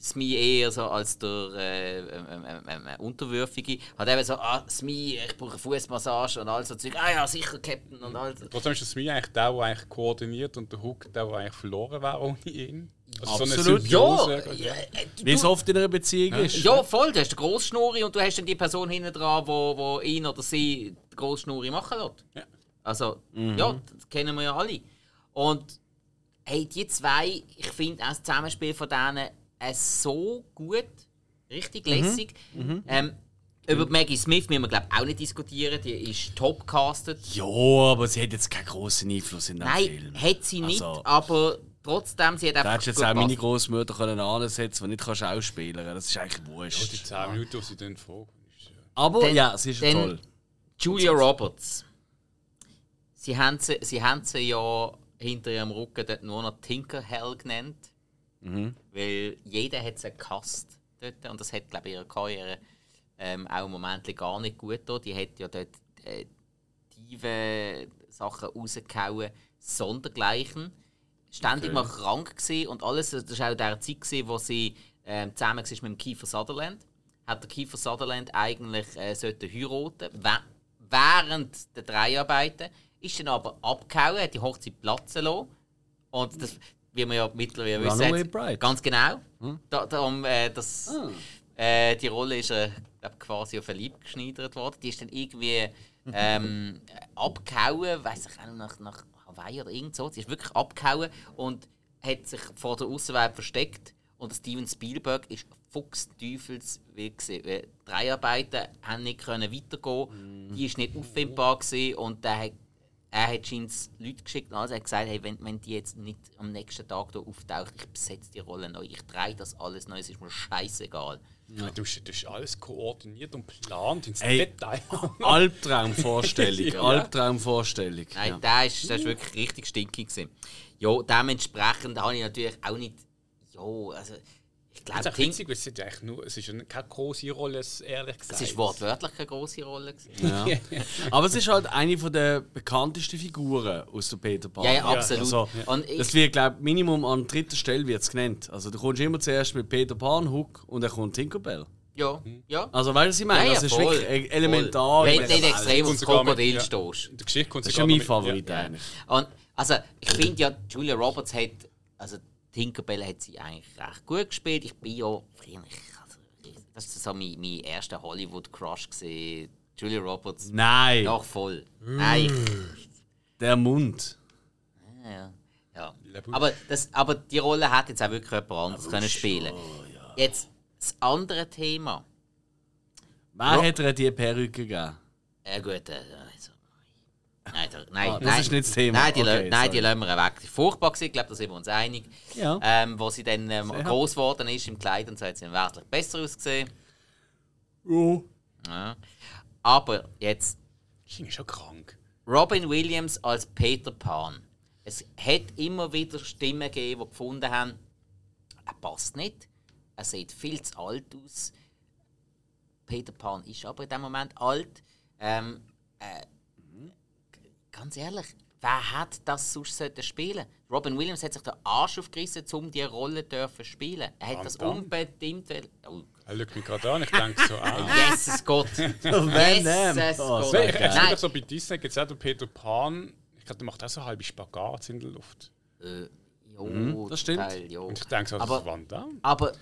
Smee eher so als der äh, ähm, äh, Unterwürfige. Hat eben so, ah, Smee, ich brauche eine Fußmassage und all so Zeug. Ah ja, sicher, Captain und all so. Trotzdem ist das mir eigentlich der, der eigentlich koordiniert und der Hook, der, der eigentlich verloren wäre ohne ihn. Also Absolut. Ja, Symbiose. ja, äh, Wie es oft in einer Beziehung ist. ja, voll. Du hast den Grossschnurri und du hast dann die Person hinten dran, wo, wo ihn oder sie die Grossschnurri machen lässt. Ja. Also, ja, das kennen wir ja alle. Und hey, die zwei, ich finde auch das Zusammenspiel von denen äh, so gut, richtig lässig. Ähm, über Maggie Smith müssen wir glaube auch nicht diskutieren, die ist top castet. Ja, aber sie hat jetzt keinen großen Einfluss in dem Nein, Film. hat sie nicht, Also- aber trotzdem, sie hat Da einfach hättest du jetzt gut auch meine. Großmutter können ansetzen, die nicht kann schauspielern kann. Das ist eigentlich Ja, wurscht. die 10 Minuten, die sie dann ja. Aber Dann- ja, sie ist dann- toll. Julia Roberts. Sie haben sie, sie, haben sie ja hinter ihrem Rücken dort nur noch Tinkerhell genannt. Weil jeder hat sie gehasst dort. Und das hat, glaube ich, ihre Karriere ähm, auch im Moment gar nicht gut getan. Die hat ja dort äh, tiefe Sachen rausgehauen, sondergleichen. Ständig mal krank gewesen und alles. Das war auch der Zeit, gewesen, wo sie ähm, zusammen war mit dem Kiefer Sutherland. Hat der Kiefer Sutherland eigentlich äh, sollte heiraten wä- während der Dreharbeiten. Ist dann aber abgehauen, hat die Hochzeit platzen lassen. Und das, wie wir ja mittlerweile wissen, Runaway hat- Bride. ganz genau. Da, darum, äh, das, äh, die Rolle ist äh, glaub, quasi auf Verliebt geschneidert worden. Die ist dann irgendwie ähm, abgehauen, weiß ich auch nach, nach Hawaii oder irgend so. Sie ist wirklich abgehauen und hat sich vor der Außenwelt versteckt. Und Steven Spielberg ist fuchsteufels wie gewesen. Weil Die Dreharbeiten haben nicht können weitergehen. Die ist nicht auffindbar gewesen und der hat, er hat scheinbar Leute geschickt und. Er hat gesagt, hey, wenn, wenn die jetzt nicht am nächsten Tag hier auftaucht, ich besetze die Rolle neu, ich drehe das alles neu, es ist mir scheißegal. Du, hast, du hast alles koordiniert und geplant ins Ey. Detail. Albtraumvorstellung. Ja. Albtraumvorstellung. Nein, Ja. ist, der ist wirklich richtig stinkig. Gewesen. Ja, dementsprechend habe ich natürlich auch nicht. Ja, also ich Das ist glaube, witzig, weil es ist eigentlich nur, es ist ja keine große Rolle, ehrlich gesagt. es ist wortwörtlich keine große Rolle. Gewesen. Ja. Aber es ist halt eine von der bekanntesten Figuren aus der Peter Pan. Ja, ja, absolut. Also, Und ich, das wird, glaube ich, Minimum an dritter Stelle wird's genannt. Also du kommst immer zuerst mit Peter Pan, Hook und dann kommt Tinkerbell. ja, ja. Also weißt du, was ich meine? Ja, ja, das ist voll, wirklich e- elementar. voll. Wenn du nicht extrem aufs mit- Krokodil ja. stehst. Der Geschichte kommt Das ist ja mein mit- Favorit Ja. eigentlich. Und, also, ich finde ja, Julia Roberts hat, also Tinkerbell hat sie eigentlich recht gut gespielt. Ich bin ja früher, ich, also, das ist so mein, mein erster Hollywood-Crush gesehen. Julia Roberts, Nein, doch voll. Nein, ich, der Mund. ja, ja. Bouche. Aber, das, aber die Rolle hat jetzt auch wirklich jemand anderes können spielen. Jetzt das andere Thema. Wer Ro- hat ihr die Perücke gegeben? Ja gut, äh, also, nein, nein, Ah, das nein, ist nicht das Thema. Nein, die, Okay, lö- nein, die lassen wir weg. War furchtbar gewesen, ich glaube, da sind wir uns einig. Ja. Ähm, wo sie dann ähm, groß geworden ist im Kleid und so hat sie wesentlich besser ausgesehen. Oh. Ja. Aber jetzt Das ist schon krank. Robin Williams als Peter Pan. Es hat immer wieder Stimmen gegeben, die gefunden haben, er passt nicht, er sieht viel zu alt aus. Peter Pan ist aber in dem Moment alt. Ähm, äh, ganz ehrlich, wer hat das sonst spielen? Robin Williams hat sich den Arsch aufgerissen, um diese Rolle dürfen spielen. Er hat Van das Damme. unbedingt. will- Oh, Er schaut mich gerade an, ich denke so, ah. Jesus Gott! Jesus Gott! sehr Ich, ich so bei Disney gibt es auch den Peter Pan, ich glaube, der macht auch so halbe Spagats in der Luft. Äh, jo, Mhm, das stimmt. Teil, jo. Und ich denke so, das Aber- ist Van Damme. Aber,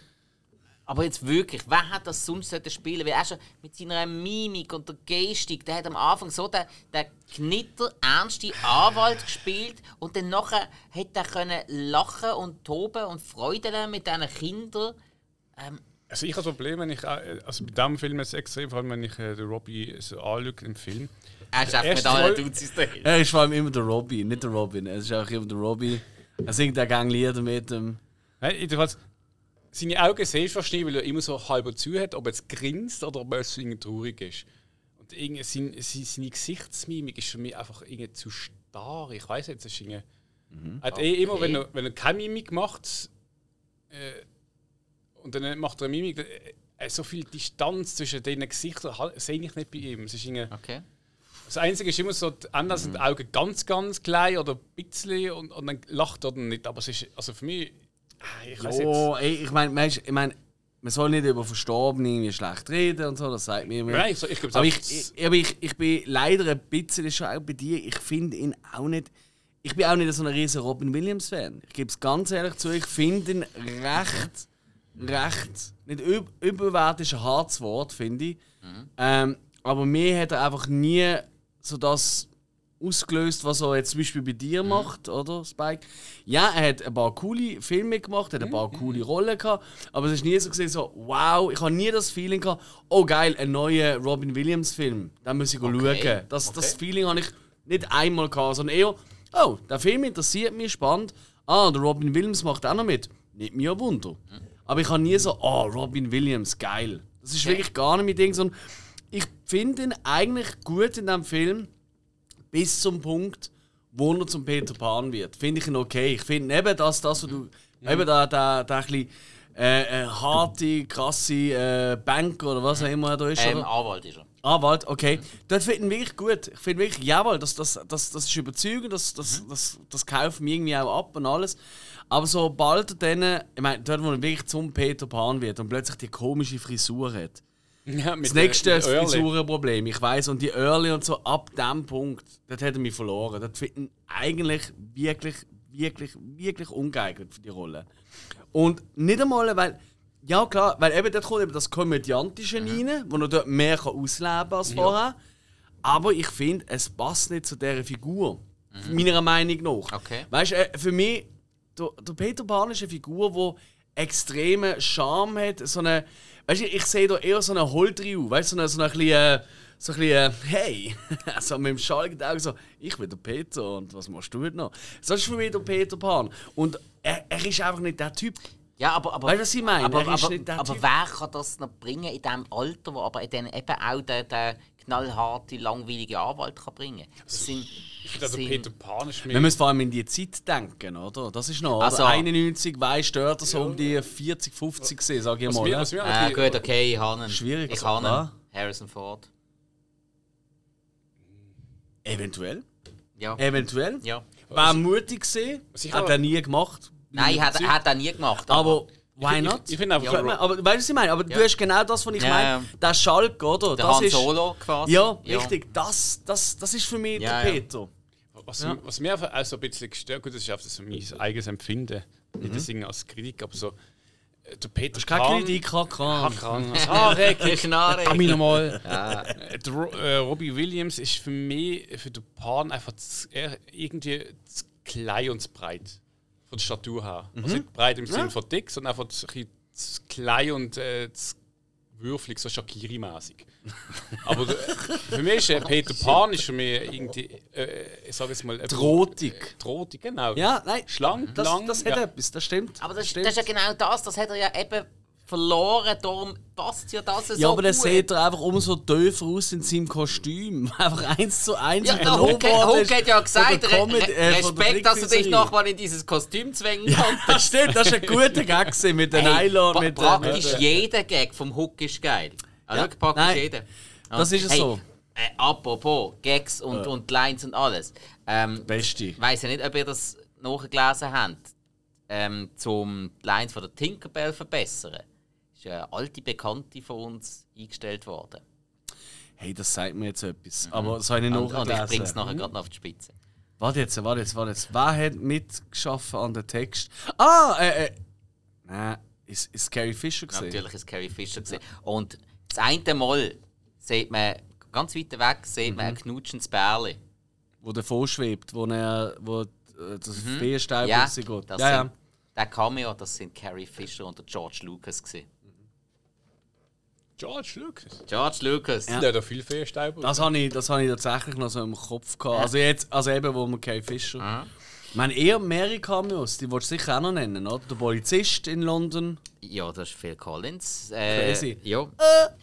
aber jetzt wirklich, wer hat das sonst spielen? Weil er schon mit seiner Mimik und der Gestik, der hat am Anfang so den, den knitter ernste Anwalt gespielt und dann nachher hat er können lachen und toben und Freude haben mit diesen Kindern. Also ich habe das Problem, wenn ich, äh, also bei diesem Film jetzt extrem, vor allem wenn ich äh, den Robbie so anschaue im Film. Er ist einfach Erst mit allen Duzis dahin. Er ist vor allem immer der Robbie, nicht der Robin. Es ist auch immer der Robbie. Er singt auch gerne Lieder mit dem. Nein, jedenfalls, seine Augen sehr verstehen, weil er immer so halb zu hat, ob er jetzt grinst oder ob er so irgendwie traurig ist. Und irgendwie sein, sein, seine Gesichtsmimik ist für mich einfach irgendwie zu starr. Ich weiß jetzt, es ist irgendwie. Er hat eh immer, wenn er, wenn er keine Mimik macht, äh, und dann macht er eine Mimik, äh, so viel Distanz zwischen den Gesichtern halt- sehe ich nicht bei ihm. Es ist irgendwie, Okay. das Einzige ist immer so, die Ende sind die Augen ganz, ganz klein oder ein bisschen und, und dann lacht er dann nicht. Aber es ist, also für mich, ich weiß jetzt. Oh, ey, ich meine, ich mein, man soll nicht über Verstorbene irgendwie schlecht reden und so, das sagt mir immer. Nein, ich, ich glaube, Aber ich, ich, aber ich, ich bin leider ein bisschen schon auch bei dir. Ich finde ihn auch nicht. Ich bin auch nicht so ein riesen Robin Williams-Fan. Ich gebe es ganz ehrlich zu, ich finde ihn recht, recht, nicht üb überwert ist ein hartes Wort, finde ich. Ähm, aber mir hat er einfach nie so das ausgelöst, was er jetzt zum Beispiel bei dir macht, oder Spike? Ja, er hat ein paar coole Filme gemacht, hat ein paar coole Rollen gehabt, aber es ist nie so gesehen so, wow, ich habe nie das Feeling gehabt, oh geil, ein neuer Robin Williams Film, da muss ich Okay, schauen. Das, das okay. Feeling habe ich nicht einmal gehabt, sondern eher, oh, der Film interessiert mich, spannend. Ah, der Robin Williams macht auch noch mit. Nicht mir ein Wunder. Aber ich habe nie so, oh, Robin Williams, geil. Das ist Okay. wirklich gar nicht mein Ding, sondern ich finde ihn eigentlich gut in dem Film bis zum Punkt, wo er zum Peter Pan wird. Finde ich ihn okay. Ich finde eben das, das, was du. Eben da, da, da ein bisschen äh, äh, harte, krasse äh, Banker oder was auch immer er da ist. Ähm, oder? Anwalt ist er. Anwalt, okay. Das finde ich wirklich gut. Ich finde wirklich, jawohl, das, das, das, das ist überzeugend, das, das, das, das kauft mir irgendwie auch ab und alles. Aber sobald er dann, ich meine, dort, wo er wirklich zum Peter Pan wird und plötzlich die komische Frisur hat. Ja, Das nächste ist das. Frisurenproblem, ich weiß Und die Early und so, ab dem Punkt, dort hat er mich verloren. Das finde ich eigentlich wirklich, wirklich, wirklich ungeeignet für die Rolle. Und nicht einmal, weil, ja klar, weil eben dort kommt eben das Komödiantische rein, wo er dort mehr kann ausleben kann als vorher. Aber ich finde, es passt nicht zu dieser Figur. Meiner Meinung nach. Okay. Weißt du, äh, für mich, der, der Peter Pan ist eine Figur, die extremen Charme hat. So eine, weißt du, ich sehe da eher so eine Holdriu, weißt du, so eine, so eine bisschen, so ein bisschen, hey, so mit dem schalligen Auge so, ich bin der Peter und was machst du heute noch? So ist für mich der Peter Pan. Und er, er ist einfach nicht der Typ. Ja, aber, aber, Weißt du, was ich meine? aber, Er aber, aber wer kann das noch bringen in diesem Alter, wo aber dann eben auch der, der knallharte, langweilige Anwalt kann bringen Das sind, Ich finde, also sind- Peter Pan ist. Wir müssen vor allem in die Zeit denken, oder? Das ist noch, Also- also, 91, weißt du, dort so um die 40, 50 gesehen, sag ich was mal. was mir Ah, gut, okay, ich habe ihn. Schwierig Ich habe ihn. Harrison Ford. Eventuell. Ja. Eventuell. ja. War mutig gesehen, hat aber- er nie gemacht. Nein, hat, hat er nie gemacht. Aber why ich- not? ich finde einfach- Ja, aber, aber weißt du, was ich meine? Aber du Ja. hast genau das, was ich Ja, meine. ja. Der Schalk, oder? der das Han ist, Solo quasi. Ja, richtig. Das, das, das ist für mich Ja, der ja. Peter. Was, Ja. was mir einfach auch so ein bisschen gestört gut, das ist einfach so mein eigenes Empfinden. Nicht das Singen als Kritik, aber so. äh, Der Peter Das ist keine Kritik. Ah, Ich schnarre. Komm ich nochmal. Äh, der Ro äh, Robbie Williams ist für mich, für den Pan einfach zu, irgendwie zu klein und zu breit. Von der Statur her. Also nicht breit im Sinne von dick, sondern einfach ein bisschen zu klein und äh, zu würfelig, so Shakiri-mäßig. Aber der, für mich ist äh, Peter Pan ist für mich irgendwie, äh, ich sage jetzt mal, äh, Drohtig. Drohtig, genau. Ja, nein. Schlank, Das, lang. das hat ja. etwas, das stimmt. Aber das, stimmt. das ist ja genau das, das hat er ja eben verloren, darum passt ja das so ja, aber der gut. sieht er einfach umso tiefer aus in seinem Kostüm. Einfach eins zu eins. Ja, der übernommen Huck, hat- ja gesagt, Comedy- äh, Respekt, dass du dich nochmal in dieses Kostüm zwängen kannst. Das stimmt, das ist ein guter Gag mit den Nylon. mit den- praktisch den- jeder Gag vom Hook ist geil. Also Ja, praktisch nein, jeder. das ist es so. Äh, apropos Gags und, und Lines und alles. Ähm, Beste. ich weiß ja nicht, ob ihr das nachgelesen habt. Ähm, zum die Lines von der Tinkerbell verbessern. Eine alte Bekannte von uns eingestellt worden. Hey, das sagt mir jetzt etwas. Aber das habe ich nicht Und, und ich bringe es nachgelesen. nachher gerade noch auf die Spitze. Warte jetzt, warte jetzt, warte jetzt. Wer hat mitgeschafft an dem Text? Ah, äh, äh. Nein, ist, ist Carrie Fisher gesehen? Natürlich ist Carrie Fisher gesehen. Und das eine Mal sieht man, ganz weit weg, sieht Mhm. man ein knutschendes Bärli. Wo der vorschwebt, wo er, wo äh, das Mhm. Ja, rausgeht. das Ja, ja. sind, der Cameo, das sind Carrie Fisher und der George Lucas gewesen. George Lucas. George Lucas. Der hat da viel Fehlstaub. Das habe ich, das habe ich tatsächlich noch so im Kopf gehabt. Also jetzt, also eben, wo man Carrie Fisher. Mhm. Ich meine, eher mehrere Cameos, die willst du sicher auch noch nennen, oder? Der Polizist in London. Ja, das ist Phil Collins. Äh, Crazy. Ja.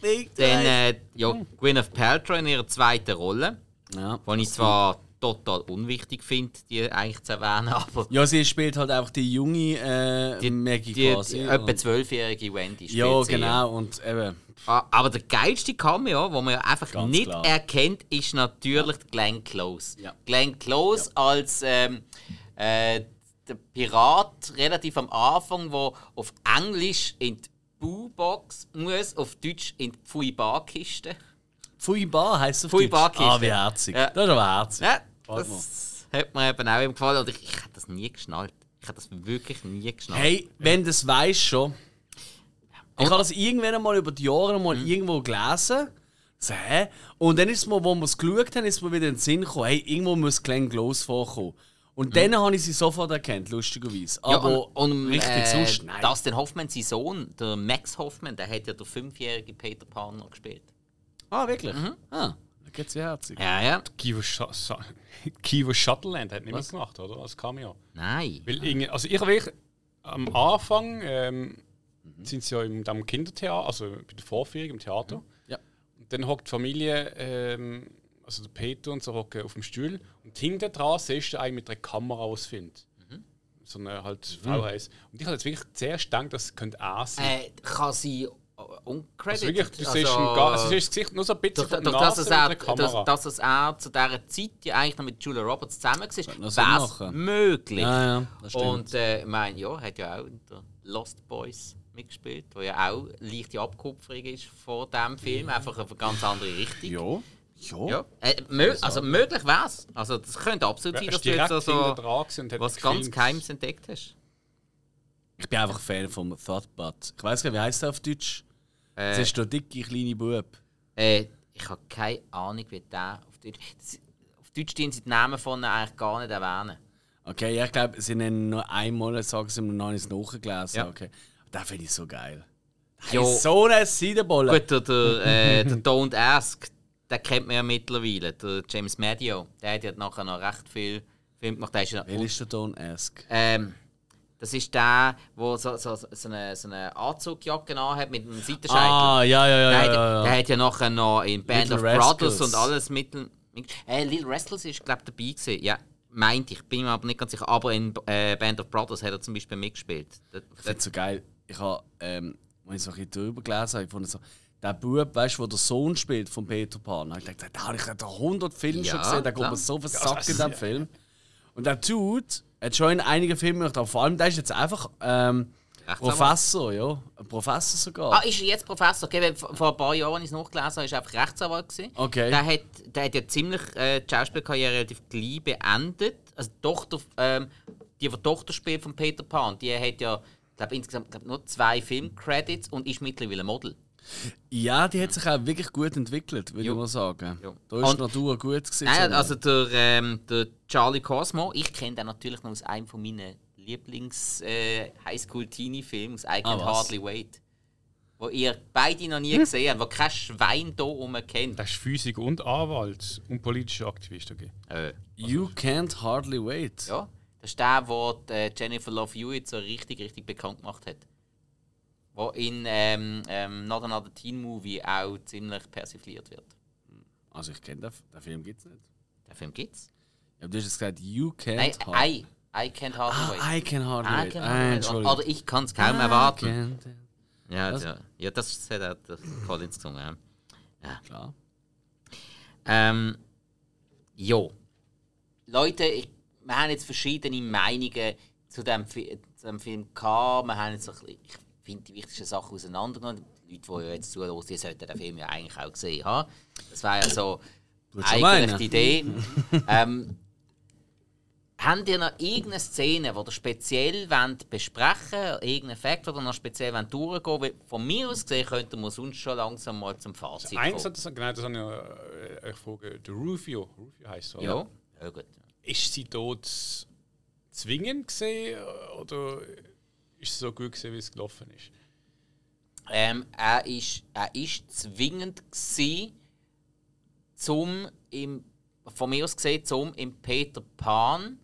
Äh, Dann äh, ja, Gwyneth Paltrow in ihrer zweiten Rolle, ja. die ich zwar total unwichtig finde, die eigentlich zu erwähnen, aber ja, sie spielt halt einfach die junge äh, die, Maggie die, quasi. die etwa zwölfjährige Wendy spielt ja, genau. Und eben, Aber der geilste Cameo, den man ja einfach Ganz nicht klar. erkennt, ist natürlich Glenn Close. Ja. Glenn Close als ähm, äh, der Pirat relativ am Anfang, der auf Englisch in die Boo-Box muss, auf Deutsch in die Pfui-Bar-Kiste. Pfui Bar heisst es auf Pfui Deutsch. Bar-Kiste. Ah, wie herzig. Ja. Das ist aber herzig. Ja, Das hat mir eben auch gefallen. Und ich, ich hätte das nie geschnallt. Ich hätte das wirklich nie geschnallt. Hey, wenn du es weißt schon. Ich habe das irgendwann einmal über die Jahre mal Mhm. irgendwo gelesen. So, hä? Und dann ist mir, wo wir es geschaut haben, ist mir wieder in den Sinn gekommen, hey, irgendwo muss Glenn Close vorkommen. Und dann habe ich sie sofort erkannt, lustigerweise. Mhm. Ja, Aber und, und richtig äh, sonst, nein. Dustin Hoffman, sein Sohn, der Max Hoffman, der hat ja der fünfjährige Peter Pan noch gespielt. ah, wirklich? Ah, ja herzig. Ja, ja. Sa Kivo Shutterland hat nicht mitgemacht, oder? Als Cameo. Nein. Weil irgendwie, also ich habe wirklich am Anfang ähm, sind sie ja im dem Kindertheater, also bei der Vorführung im Theater. Ja. Und dann hockt die Familie, ähm, also der Peter und so hocken auf dem Stuhl und hinten dran siehst du einen mit einer Kamera ausfilmt. So eine halt VHS. Und ich habe jetzt wirklich zuerst gedacht, das könnte er sein. Äh, kann sie äh, also uncredited? wirklich, du siehst, ein, also, siehst das Gesicht nur so ein bisschen durch, von durch dass er, dass, dass es er zu dieser Zeit ja eigentlich noch mit Julia Roberts zusammen war, wäre es möglich. Ja, ja. Und äh, ich meine, ja, hat ja auch in der Lost Boys mitgespielt, wo ja auch leichte Abkupferung ist von diesem Film, einfach auf eine ganz andere Richtung. Ja. Ja. Ja. Äh, mö also möglich wäre es. Also das könnte absolut Ja, sein, er dass du jetzt direkt so hinten dran gewesen und hat was ganz Geheimes entdeckt hast. Ich bin einfach Fan vom Thoughtbot. Ich weiß gar nicht, wie heißt der auf Deutsch? Äh, Das ist der dicke kleine Bub. Äh, ich habe keine Ahnung, wie der auf Deutsch. Das, auf Deutsch dienen sie die Namen von ihnen eigentlich gar nicht erwähnen. Okay, ja, ich glaube, sie nennen nur einmal, sagen sie mir noch nicht nachgelesen. Ja. Okay. den finde ich so geil. Hey, so eine Seidenbolle. Gut, der, der, äh, der Don't Ask, den kennt man ja mittlerweile. Der James Madio, der hat ja nachher noch recht viel Film gemacht. Der ist ja, Wer ist der Don't Ask? ähm, das ist der, der so, so, so, eine, so eine Anzugjacke hat mit einem Seitenscheitel. Ah, ja, ja, ja. der, ja, hat, ja, der hat ja nachher noch in Band Little of Rascals. Brothers und alles mittel. mit- Äh, Little Rascals ist, glaube ich, dabei gewesen. Ja, meinte ich. Bin mir aber nicht ganz sicher. Aber in äh, Band of Brothers hat er zum Beispiel mitgespielt. Das, Ich finde so geil. Ich habe, ähm, als ich so ein bisschen drüber gelesen habe, ich fand so, der Bub, weißt du, der der Sohn spielt von Peter Pan, habe ich gedacht, da habe ich da 100 Filme Ja, schon gesehen, der klar. kommt mir so versackt in Ja, diesem Film. Und der Dude hat schon in einigen Filmen gemacht, aber vor allem der ist jetzt einfach ähm. Professor, ja. Professor sogar. Ah, ist er jetzt Professor? Okay, weil vor ein paar Jahren, ich es nachgelesen habe, war er einfach Rechtsanwalt. Gewesen. Okay. Der hat, der hat ja ziemlich äh, die Schauspielkarriere relativ gleich beendet. Also die Tochter, ähm, die, die Tochter spielt von Peter Pan, die hat ja glaub, insgesamt glaub, nur zwei Filmcredits und ist mittlerweile Model. Ja, die hat sich auch wirklich gut entwickelt, würde ich mal sagen. Jo. Da ist Und- die Natur gut gewesen. Nein, so. also der, ähm, der Charlie Cosmo, ich kenne den natürlich noch aus einem von meinen Lieblings äh, aus I Can't Ah? Hardly Wait. Wo ihr beide noch nie gesehen habt, wo kein Schwein hier oben kennt. Das ist Physiker und Anwalt und politischer Aktivist. Okay. Äh, You can't hardly wait. ja, das ist der, wo die, äh, Jennifer Love Hewitt so richtig, richtig bekannt gemacht hat. Wo in ähm, ähm, Not Another Teen Movie auch ziemlich persifliert wird. Also ich kenne den, den Film gibt es nicht. Den Film gibt's. Ja, du hast jetzt gesagt, you can't Nein, hardly I, I Can't Hardly Wait. Ah, I can hardly I wait. can Ah, hardly. Entschuldigung. Oder ich kann es kaum erwarten. Can't- Ja, Was? ja, ja, das hat auch der Collins gesungen. Ja. Klar. Ähm, jo. Leute, ich, wir haben jetzt verschiedene Meinungen zu dem, zu dem Film gehabt. Wir haben jetzt ein bisschen, ich finde die wichtigsten Sachen auseinandergenommen. Die Leute, die ja jetzt zuhören, die sollten den Film ja eigentlich auch gesehen haben. Das wäre ja so eigentlich die Idee. ähm, Habt ihr noch irgendeine Szene, die ihr speziell wollt besprechen wollt? Irgendeinen Fakt, den ihr noch speziell wollt durchgehen wollt? Von mir aus gesehen könnten wir sonst schon langsam mal zum Fazit Eins kommen. hat das, genau, das habe ich ja, äh, ich frage, der Rufio, Rufio heisst er, Ja, ja gut. Ist sie dort zwingend gesehen oder ist es so gut gesehen, wie es gelaufen ist? Ähm, er ist, er ist zwingend gsi, zum im, von mir aus gesehen, zum im Peter Pan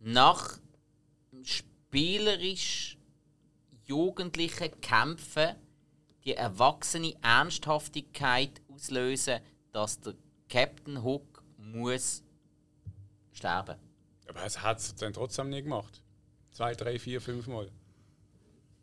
nach spielerisch jugendlichen Kämpfen die erwachsene Ernsthaftigkeit auslösen, dass der Captain Hook muss sterben. Aber es hat es dann trotzdem nie gemacht. Zwei, drei, vier, fünf Mal.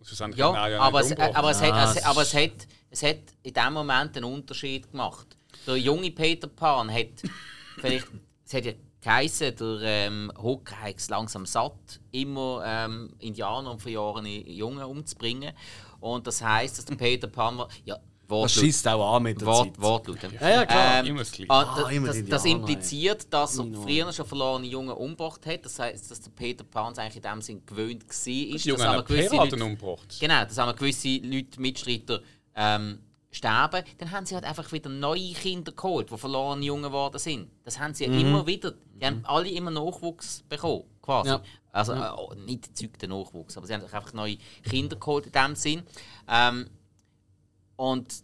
Schlussendlich Ja, hat er aber, es, aber, es, hat, Ah, es, das aber es, hat, es hat in dem Moment einen Unterschied gemacht. Der junge Peter Pan hat vielleicht, es hat ja geheißen, der ähm, Hook hat es langsam satt, immer ähm, Indianer und verjorene Jungen umzubringen. Und das heisst, dass der Peter Pan war, ja, Das Wortlaut, schießt auch an mit der Wort, Zeit. Wortlaut. Ja, ja, klar. Ähm, Immer das ah, Ah, das, immer das, die das impliziert, dass er früher schon verlorene Jungen umgebracht hat. Das heißt, dass der Peter Pan eigentlich in dem Sinn gewöhnt war. Die dass Jungen aber haben gewisse Leute- umgebracht. Genau, dass haben gewisse Leute, Mitstreiter, ähm, sterben. Dann haben sie halt einfach wieder neue Kinder geholt, die verlorene Jungen geworden sind. Das haben sie ja immer wieder. Die haben alle immer Nachwuchs bekommen, quasi. Ja. Also äh, oh, nicht erzeugten Nachwuchs, aber sie haben einfach neue Kinder geholt in dem Sinn. Ähm, und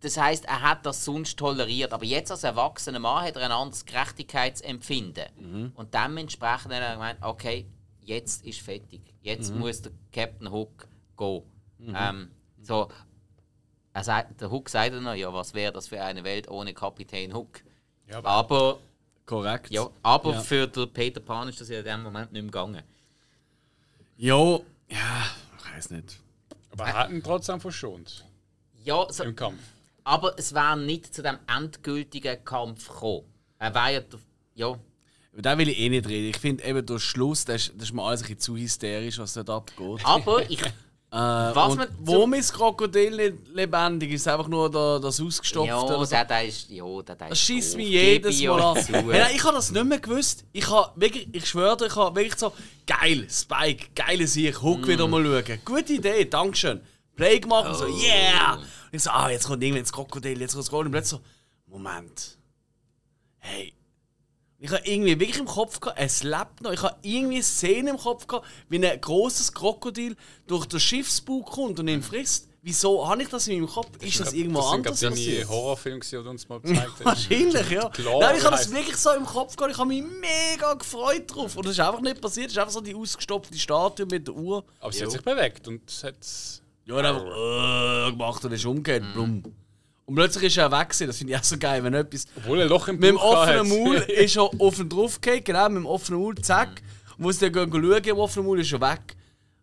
das heißt, er hat das sonst toleriert, aber jetzt als erwachsener Mann hat er ein anderes Gerechtigkeitsempfinden. Und dementsprechend hat er gemeint, okay, jetzt ist fertig. Jetzt muss der Captain Hook gehen. Ähm, so, er sagt, der Hook sagt dann noch, ja, was wäre das für eine Welt ohne Kapitän Hook? Ja, aber Aber, Korrekt. ja, aber Ja. für den Peter Pan ist das ja in dem Moment nicht mehr gegangen. Jo, ja, ich weiß nicht. Aber er hat ihn trotzdem verschont Ja, so, im Kampf. aber es wäre nicht zu dem endgültigen Kampf gekommen. Er war ja, der- ja, Über den will ich eh nicht reden. Ich finde eben der Schluss, das ist, das ist mir alles ein bisschen zu hysterisch, was dort abgeht. aber ich, Äh, Was und man wo zum- ist das Krokodil nicht lebendig? Ist einfach nur da, das ausgestopft? ja, oder so? der, der ist, ja, der, der Das schießt mich jedes Mal an. Hey, nein, ich habe das nicht mehr gewusst. Ich wirklich, ich schwöre dir, ich habe wirklich so, geil, Spike, geile Sieg, Hook wieder Mm. mal schauen. Gute Idee, Dankeschön. Play gemacht und so, Oh. yeah! Und ich so, ah, jetzt kommt irgendwann das Krokodil, jetzt kommt das Krokodil. Und plötzlich so, Moment. Hey, Ich habe irgendwie wirklich im Kopf gehabt, es lebt noch. Ich habe irgendwie Szenen im Kopf gehabt, wie ein großes Krokodil durch den Schiffsbug kommt und ihn frisst. Wieso habe ich das in meinem Kopf? Ist das irgendwo das anders glaub, deine passiert? Horrorfilme, die du uns mal gezeigt hast. Wahrscheinlich, ja. Klar, Nein, ich habe das wirklich so im Kopf gehabt. Ich habe mich mega gefreut drauf. Und das ist einfach nicht passiert. Es ist einfach so die ausgestopfte Statue mit der Uhr. Aber sie hat sich bewegt und es hat. Ja, und einfach äh, gemacht und ist umgekehrt. Blum. Und plötzlich ist er weg. gewesen. Das finde ich auch so geil, wenn etwas. Obwohl er ein Loch im Mit dem offenen. Maul ist er offen drauf gefallen, genau, mit dem offenen Maul, zack. Und wo sie dann gehen schauen, im offenen Maul ist er weg.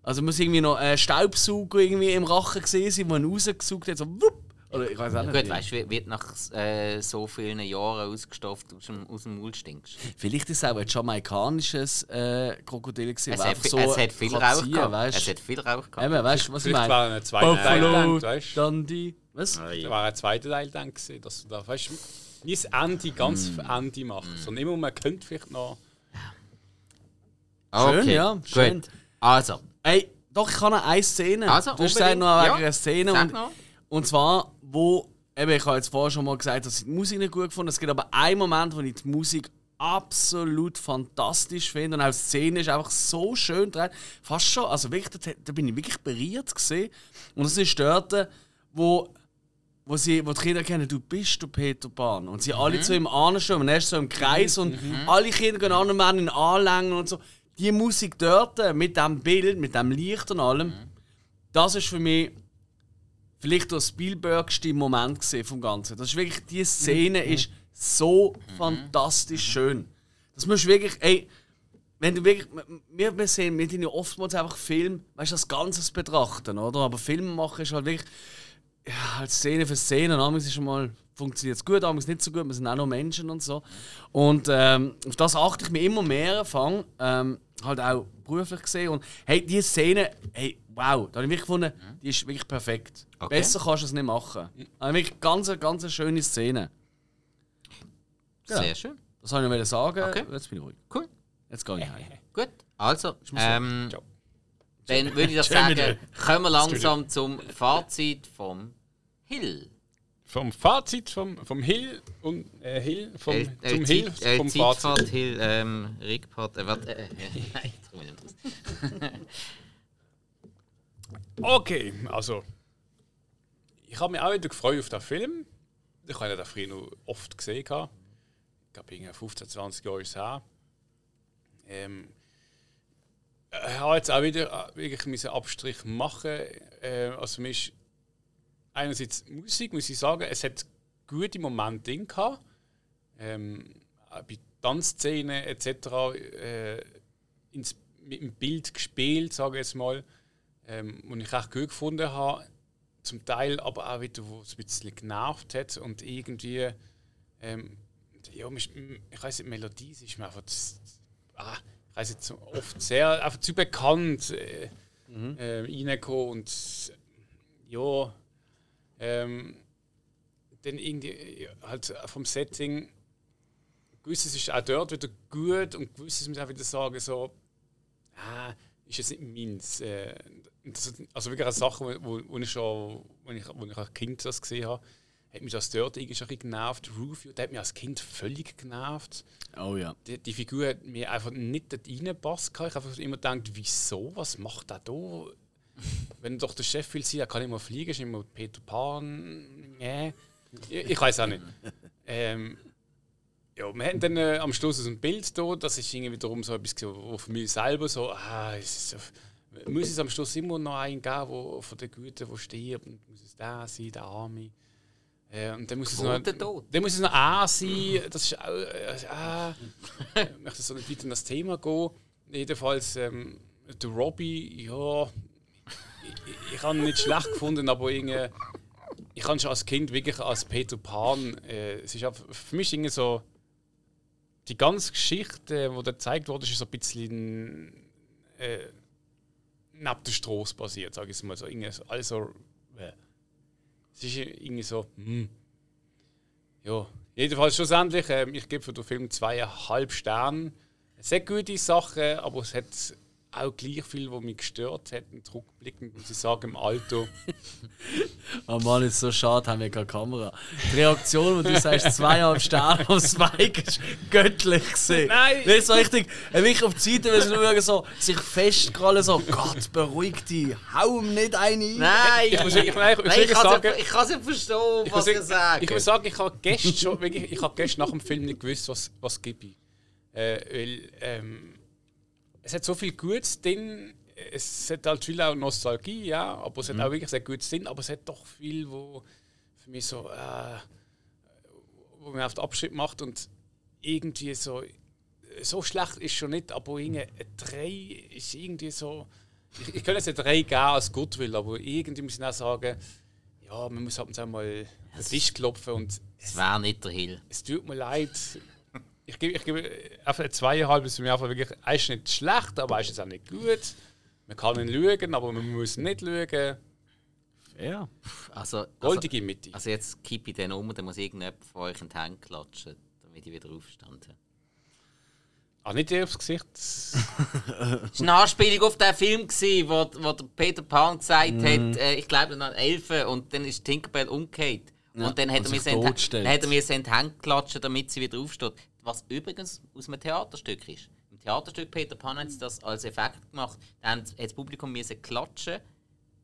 Also muss irgendwie noch ein Staubsauger irgendwie im Rachen gesehen sein, wo ihn rausgesaugt hat, so wupp. Oder ich weiß auch nicht. Gut, weißt du, du nach äh, so vielen Jahren ausgestopft aus dem, aus dem Maul stinkst? Vielleicht ist es auch ein jamaikanisches äh, Krokodil gewesen, Es hat, so es hat viel kann Rauch gehabt. Es hat viel Rauch gehabt. Eben, weißt du, was ich meine? Buffalo? Dundee. Was? Da war ein zweiter Teil dann gewesen, dass du da, weißt du, das Ende ganz Mm. Ende machst, sondern immer man könnte vielleicht noch. Schön, ja, schön. Gut. Also, Ey, doch, ich habe noch eine Szene. Also, du hast noch Ja, einer Szene. Und, und zwar, wo, eben, ich habe jetzt vorher schon mal gesagt, dass ich die Musik nicht gut gefunden habe. Es gibt aber einen Moment, wo ich die Musik absolut fantastisch finde. Und auch die Szene ist einfach so schön drin. Fast schon, also wirklich, da, da bin ich wirklich berührt gesehen. Und es ist dort, wo wo, sie, wo die Kinder kennen, du bist der Peter Pan. Und sie alle zu ihm anstehen und er ist so im Kreis und alle Kinder gehen an und werden ihn anlängen und so. Die Musik dort, mit dem Bild, mit dem Licht und allem, das ist für mich vielleicht der Spielbergste Moment gesehen vom Ganzen. Das ist wirklich, die Szene ist so fantastisch schön. Das musst du wirklich, ey, wenn du wirklich, wir, wir sehen, wir tun ja oftmals einfach Film, weißt du, das Ganzes betrachten, oder? Aber Film machen ist halt wirklich, ja, halt Szene für Szene. Manchmal ist schon mal, funktioniert es gut, manchmal nicht so gut. Wir sind auch noch Menschen und so. Und ähm, auf das achte ich mir immer mehr, fang, ähm, halt auch beruflich gesehen. Und hey, diese Szene, hey, wow, da habe ich wirklich gefunden, die ist wirklich perfekt. Okay. Besser kannst du es nicht machen. Also wirklich ganz, ganz schöne Szene. Ja. sehr schön. Das wollte ich noch sagen. Okay. Jetzt bin ich ruhig. Cool. Jetzt gehe ich heim. Gut. Also, ähm, Ciao. Dann würde ich das sagen, kommen wir langsam zum Fazit vom Hill. Vom Fazit vom, vom Hill und äh, Hill vom, Äh, äh, zum Hill äh, vom Zeitfahrt, Fazit. Hill, ähm, Rickpart, äh, warte, äh, nein, das komme ich nicht raus. Okay, also ich habe mich auch wieder gefreut auf den Film. Ich habe ihn den früher noch oft gesehen. Ich glaube, irgendwie 15, 20 Jahre ist es her. Ähm, ich habe jetzt auch wieder äh, wirklich müssen Abstrich machen. Äh, also mir ist einerseits Musik, muss ich sagen, es hat gute Momente drin gehabt. Ähm, auch bei Tanzszenen etc. Äh, ins, mit dem Bild gespielt, sage ich jetzt mal ähm, und ich echt gut gefunden habe. Zum Teil aber auch wieder, wo es ein bisschen genervt hat und irgendwie, ähm, ja, ich weiß nicht, Melodie ist mir einfach, zu- ah, ich weiß so oft sehr, einfach zu bekannt äh, äh, reingekommen und ja, ähm, dann irgendwie ja, halt vom Setting, gewisses ist auch dort wieder gut und gewisses muss ich auch wieder sagen, so, ah, ist jetzt nicht meins. Äh, also wirklich eine Sache, wo, wo, wo ich schon, wo ich, wo ich als Kind das gesehen habe, hat mich das dort irgendwie schon ein bisschen genervt. Rufio, der hat mich als Kind völlig genervt. Oh ja. Die, die Figur hat mir einfach nicht dort reingepasst. Ich habe einfach immer gedacht, wieso, was macht er da? Wenn doch der Chef will sein, dann kann ich mal fliegen, ist immer Peter Pan. Nee. Ich, ich weiß auch nicht. Ähm, ja, wir haben dann äh, am Schluss so ein Bild da, das ist irgendwie wiederum so etwas, wo für mich selber so, ah, es so, muss es am Schluss immer noch einen geben, wo, von den Guten, der stirbt, muss es der sein, der Arme. Äh, und dann muss es noch, dann muss es noch A sein, das ist auch, äh, ah, ich möchte so nicht weiter in das Thema gehen. Jedenfalls, ähm, der Robbie, ja, ich, ich habe ihn nicht schlecht gefunden, aber irgendwie, ich habe schon als Kind wirklich als Peter Pan, äh, es ist auch für mich irgendwie so, die ganze Geschichte, die da gezeigt wurde, ist so ein bisschen äh, neben der Straße basiert, sage ich es mal so. Irgendwie so also, äh, es ist irgendwie so, hm. ja. Jedenfalls schlussendlich, ähm, ich gebe für den Film zweieinhalb Sterne. Hat gute Sachen, aber es hat auch gleich viel, was mich gestört hat. Und rückblickend muss ich sagen, im Alter. Oh Mann, ist so schade, haben wir keine Kamera. Die Reaktion, wo du sagst, zweieinhalb Sterne auf Spike, ist göttlich gesehen. Nein. Das ist so richtig, wirklich auf die Seite, wenn sie nur so, sich festkrallen, so, Gott, beruhig dich, hau ihm nicht eine rein. Nein! Ich muss- ich- nein, ich- Nein, ich ich kann es ich nicht verstehen, Ich was muss, ihr sagt. ich muss sagen, ich habe gestern schon, wirklich, ich habe gestern nach dem Film nicht gewusst, was, was gebe ich. Äh, weil, ähm, es hat so viel Gutes drin, es hat halt viel auch Nostalgie, ja, aber es hat auch wirklich sehr Gutes drin, aber es hat doch viel, wo für mich so, äh, wo mir auf den Abschnitt macht und irgendwie so, so schlecht ist schon nicht, aber irgendwie ein 3 ist irgendwie so, ich, ich könnte jetzt ein 3 geben als Goodwill, aber irgendwie muss ich auch sagen, ja, man muss halt jetzt auch mal den Tisch klopfen und Es wäre nicht der Hill. es tut mir leid. Ich gebe, ich gebe einfach eine zweieinhalb, ist für mich einfach wirklich, er ist nicht schlecht, aber er ist jetzt auch nicht gut. Man kann ihn schauen, aber man muss nicht schauen. Ja. Also, also, Goldige Mitte. also jetzt kippe ich den um, dann muss irgendjemand von euch in die Hände klatschen, damit ich wieder aufstanden. Ah, nicht dir aufs Gesicht. Es war eine Anspielung auf den Film, gewesen, wo, wo der Peter Pan gesagt Mhm. hat, äh, ich glaube an Elfen, und dann ist Tinkerbell umgekehrt. Ja, und dann hat und er mir dann hat er mir sie in die Hände klatschen, damit sie wieder aufsteht. Was übrigens aus einem Theaterstück ist. Im Theaterstück Peter Pan sie das als Effekt gemacht. Da haben- hat das Publikum müssen klatschen,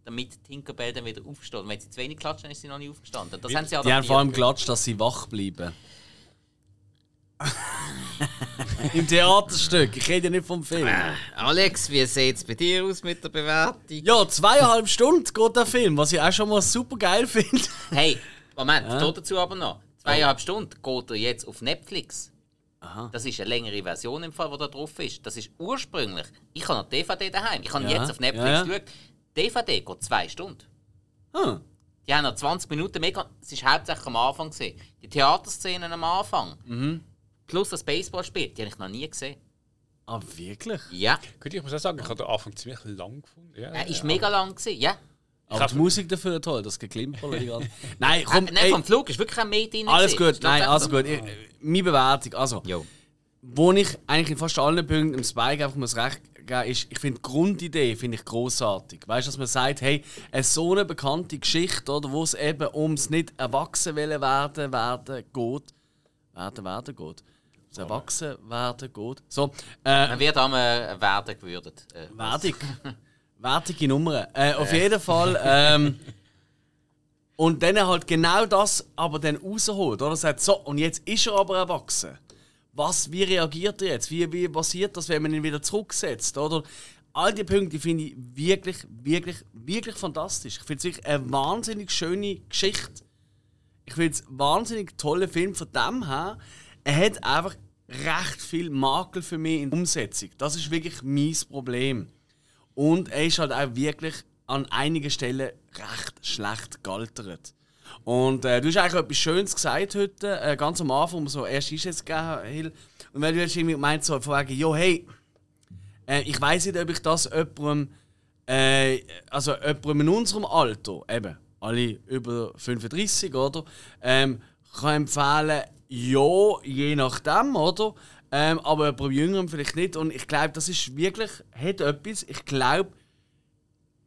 damit Tinkerbell dann wieder aufsteht. Und wenn sie zu wenig klatschen, dann ist sie noch nicht aufgestanden. Das haben sie Die haben vor allem geklatscht, dass sie wach bleiben. Im Theaterstück, ich rede ja nicht vom Film. Alex, wie sieht es bei dir aus mit der Bewertung? Ja, zweieinhalb Stunden geht der Film, was ich auch schon mal super geil finde. Hey, Moment, ja. dazu aber noch. Zweieinhalb Stunden geht er jetzt auf Netflix. Das ist eine längere Version im Fall, die da drauf ist. Das ist ursprünglich. Ich habe noch DVD daheim. Ich habe Ja, jetzt auf Netflix ja, ja. geschaut. DVD geht zwei Stunden. Hm. Die haben noch 20 Minuten mehr. Es war hauptsächlich am Anfang. Gewesen. Die Theaterszenen am Anfang. Mhm. Plus das Baseballspiel, die habe ich noch nie gesehen. Ah, wirklich? Ja, Gut, ich muss auch sagen, ich habe den Anfang ziemlich lang gefunden. Ja, er ist mega lang. Gewesen. Ja. Aber die Musik dafür toll, das Geklimper. Nein, komm, äh, nein, ey, vom Flug ist wirklich ein drin. alles gewesen. gut, nein, alles gut. Ich, meine Bewertung, also, Jo. wo ich eigentlich in fast allen Punkten im Spike einfach muss recht geben ist, ich finde die Grundidee finde ich großartig. Weißt du, dass man sagt, hey, eine so eine bekannte Geschichte, oder, wo es eben ums nicht erwachsen wollen werden, werden geht, werden, werden geht, ums erwachsen werden geht. So, äh, Man wird einmal werden gewürdet. Äh, Wertig. Wertige Nummern. Äh, auf jeden Fall. Ähm, und dann halt genau das aber dann rausholt. Oder sagt, so, und jetzt ist er aber erwachsen. Was, wie reagiert er jetzt? Wie, wie passiert das, wenn man ihn wieder zurücksetzt? Oder? All die Punkte finde ich wirklich, wirklich, wirklich fantastisch. Ich finde es wirklich eine wahnsinnig schöne Geschichte. Ich finde es ein wahnsinnig toller Film von dem her. Er hat einfach recht viel Makel für mich in der Umsetzung. Das ist wirklich mein Problem. Und er ist halt auch wirklich an einigen Stellen recht schlecht gealtert. Und äh, du hast eigentlich etwas Schönes gesagt heute, äh, ganz am Anfang, so erst gegeben haben. Hill. Und wenn du jetzt irgendwie meinst, so wegen, jo, hey, äh, ich weiß nicht, ob ich das jemandem, äh, also jemandem in unserem Alter, eben, alle über 35, oder, ähm, kann empfehlen, ja, je nachdem, oder? Ähm, aber jemandem Jüngerem vielleicht nicht. Und ich glaube, das ist wirklich, hat etwas, ich glaube,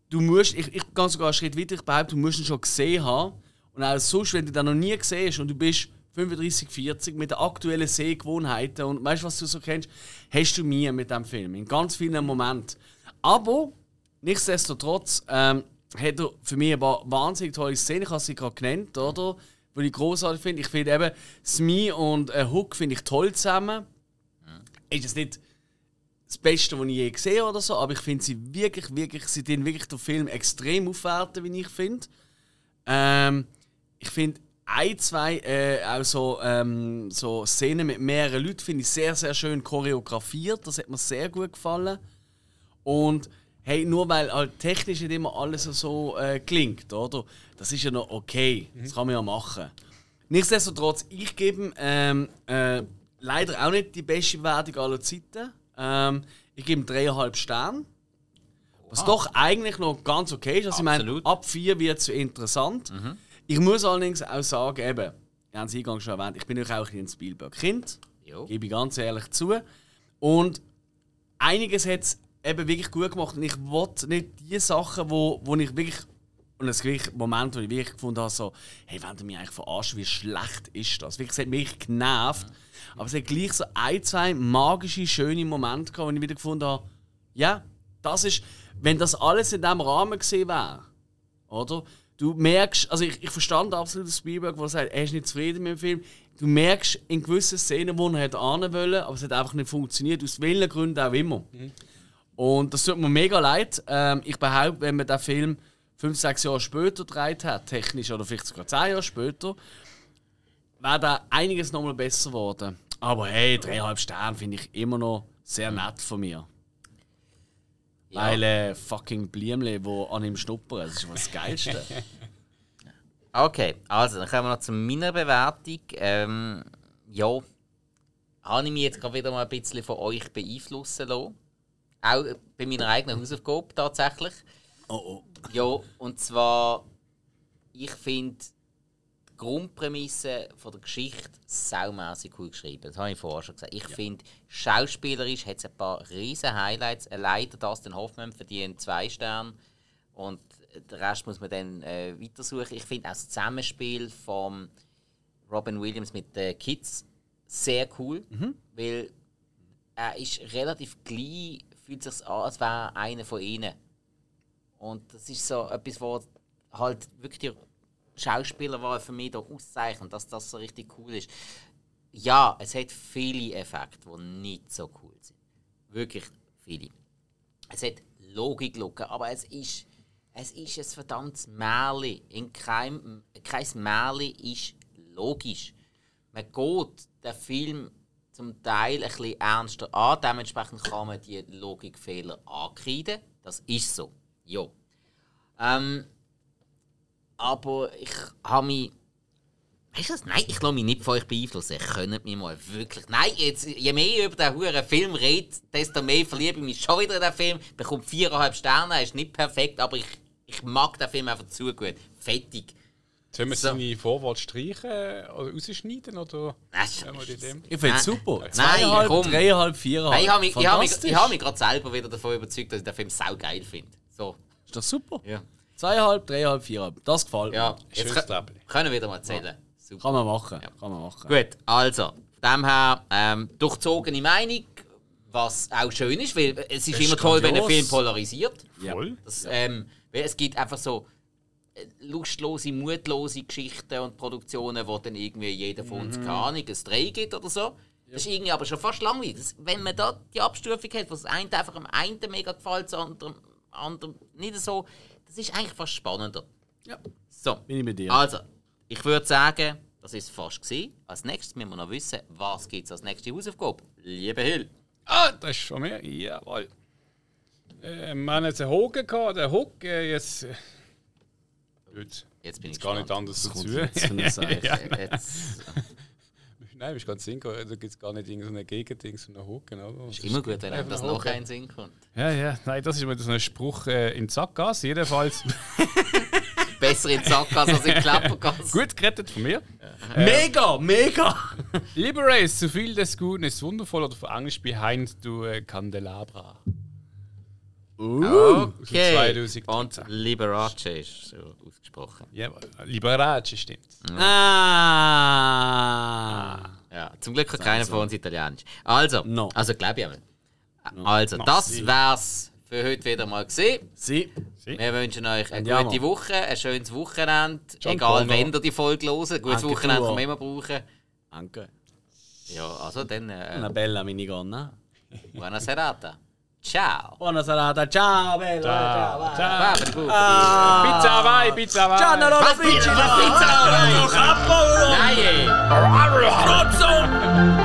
du musst, ich, ich gehe sogar einen Schritt weiter, ich behaupte, du musst ihn schon gesehen haben. Und auch sonst, wenn du den noch nie gesehen hast und du bist 35, 40 mit den aktuellen Sehgewohnheiten und weißt du, was du so kennst, hast du Mühe mit dem Film. In ganz vielen Momenten. Aber nichtsdestotrotz ähm, hat er für mich ein paar wahnsinnig tolle Szenen, ich habe sie gerade genannt, oder? Weil ich großartig finde. Ich finde eben, Smee und äh, Hook finde ich toll zusammen. Ist es nicht das Beste, was ich je gesehen habe oder so, aber ich finde sie wirklich, wirklich, sie tun wirklich den Film extrem aufwerten, wie ich finde. Ähm, ich finde ein, zwei äh, auch so, ähm, so Szenen mit mehreren Leuten finde ich sehr, sehr schön choreografiert. Das hat mir sehr gut gefallen. Und hey, nur weil halt technisch nicht immer alles so äh, klingt, oder? Das ist ja noch okay. Das kann man ja machen. Nichtsdestotrotz, ich gebe ähm, äh, leider auch nicht die beste Bewertung aller Zeiten. Ähm, ich gebe ihm dreieinhalb Sterne. Was doch eigentlich noch ganz okay ist. Also ich meine, ab 4 wird es interessant. Ich muss allerdings auch sagen, eben, ich habe es eingangs schon erwähnt, ich bin natürlich auch ein Spielberg-Kind. Gebe ich ganz ehrlich zu. Und einiges hat es eben wirklich gut gemacht. Und ich wollte nicht die Sachen, wo, wo ich wirklich. Und es gibt wirklich Momente, wo ich wirklich gefunden habe, so, hey, wenn du mich eigentlich verarschen, wie schlecht ist das? Wirklich, es hat mich genervt. Aber es hat gleich so ein, zwei magische, schöne Momente gehabt, wo ich wieder gefunden habe, ja, das ist, wenn das alles in diesem Rahmen gesehen wäre, oder? Du merkst, also ich, ich verstand absolut Spielberg, der sagt, er ist nicht zufrieden mit dem Film. Du merkst in gewissen Szenen, wo er hätte wollen, aber es hat einfach nicht funktioniert, aus welchen Gründen auch immer. Und das tut mir mega leid. Ähm, ich behaupte, wenn man den Film fünf, sechs Jahre später gedreht hat, technisch, oder vielleicht sogar zehn Jahre später, wäre da einiges nochmal besser geworden. Aber hey, dreieinhalb Sterne finde ich immer noch sehr nett von mir. Ja. Weil äh, fucking Blümle, die an ihm schnuppern, das ist was Geilste. Okay, also dann kommen wir noch zu meiner Bewertung. Ähm, ja, habe ich mich jetzt gerade wieder mal ein bisschen von euch beeinflussen lassen. Auch bei meiner eigenen Hausaufgabe tatsächlich. oh oh. Ja, und zwar, ich finde die Grundprämisse von der Geschichte saumässig cool geschrieben. Das habe ich vorher schon gesagt. Ich finde, schauspielerisch hat es ein paar riesen Highlights. Äh, Leider Dustin Hoffman verdient zwei Sterne. Und den Rest muss man dann äh, weitersuchen. Ich finde auch das Zusammenspiel von Robin Williams mit den Kids sehr cool, weil er ist relativ gleich, fühlt sich an, als wäre einer von ihnen. Und das ist so etwas, wo halt wirklich die Schauspieler waren für mich da auszeichnen, dass das so richtig cool ist. Ja, es hat viele Effekte, die nicht so cool sind. Wirklich viele. Es hat Logiklücken, aber es ist, es ist ein verdammtes Märchen. In keinem, kein Märchen ist logisch. Man geht den Film zum Teil ein bisschen ernster an, dementsprechend kann man die Logikfehler ankreiden. Das ist so. Ja. Ähm, aber ich habe mich. Weißt du was? Nein, ich lasse mich nicht von euch beeinflussen. Ich könnt mich mal wirklich. Nein, jetzt, je mehr ich über diesen huren Film rede, desto mehr verliebe ich mich schon wieder in den Film. Bekommt viereinhalb Sterne, ist nicht perfekt, aber ich, ich mag den Film einfach zu gut. Fettig. Sollen wir So. seine Vorwahl streichen oder rausschneiden? Oder? Das. Ich finde es super. Nein, Zweieinhalb, dreieinhalb, viereinhalb. Ich habe mich, ich habe mich, habe mich gerade selber wieder davon überzeugt, dass ich den Film saugeil finde. So, Ist das super? ja. Zweieinhalb, dreieinhalb, viereinhalb. Das gefällt mir. ja. Jetzt Schönes Leben. können wir wieder mal zählen. Super. Kann man machen. Ja. Kann man machen. Gut, also, von dem her, ähm, durchzogene Meinung, was auch schön ist, weil es ist ist immer toll, wenn ein grandios. Film polarisiert. Ja. Voll. Das, ähm, weil es gibt einfach so äh, lustlose, mutlose Geschichten und Produktionen, wo dann irgendwie jeder von Mhm. uns, keine Ahnung, ein Dreh gibt oder so. Das ist irgendwie aber schon fast langweilig. Das, wenn man da die Abstufung hat, was einem einfach am einen mega gefällt, das andere, andere nicht so, das ist eigentlich fast spannender. Ja. So. Bin ich bei dir. Also, ich würde sagen, das ist fast gewesen. Als nächstes müssen wir noch wissen, was gibt es als nächste Hausaufgabe. Liebe Hill. Ah, das ist schon mehr. Jawohl. Äh, wir haben jetzt einen Hogen gehabt, den Hook. Äh, jetzt. Äh, gut. Jetzt bin ich Jetzt gar nicht gespannt. anders Das kommt dazu. jetzt. Jetzt, Nein, ich kann singen, da gibt es gar nicht irgendeinen Gegending, so einen Hocken. Oder? ist immer gut, wenn einem das noch ein Sinn kommt. Ja, ja, nein, das ist immer so ein Spruch äh, in Sackgasse, jedenfalls. Besser in Sackgasse als in Klappergasse. Gut gerettet von mir. Mega, mega! Liberate, zu viel des Guten ist wundervoll oder auf Englisch Behind the äh, Candelabra. Okay. 2013. Und Liberace ist so ausgesprochen. Ja, Liberace stimmt. Ah! Ja, zum Glück hat keiner von uns Italienisch. Also, No. also glaube ich einmal. Also, das wär's für heute wieder mal gesehen. Sie. Wir wünschen euch eine Ja, gute. Woche, ein schönes Wochenende. John Egal, Connor. wenn ihr die Folge hören. Ein gutes Danke, Wochenende kann man immer brauchen. Danke. Ja, also dann, Una äh, bella minigonna. buona serata. Ciao. Buona serata. Ciao, bella. Ciao. Ciao. Bye, Bubu. Pizza vai, pizza vai. Ciao, Nolo Was, Pizza? Was, Pizza? Capo! Nein! Rozzo!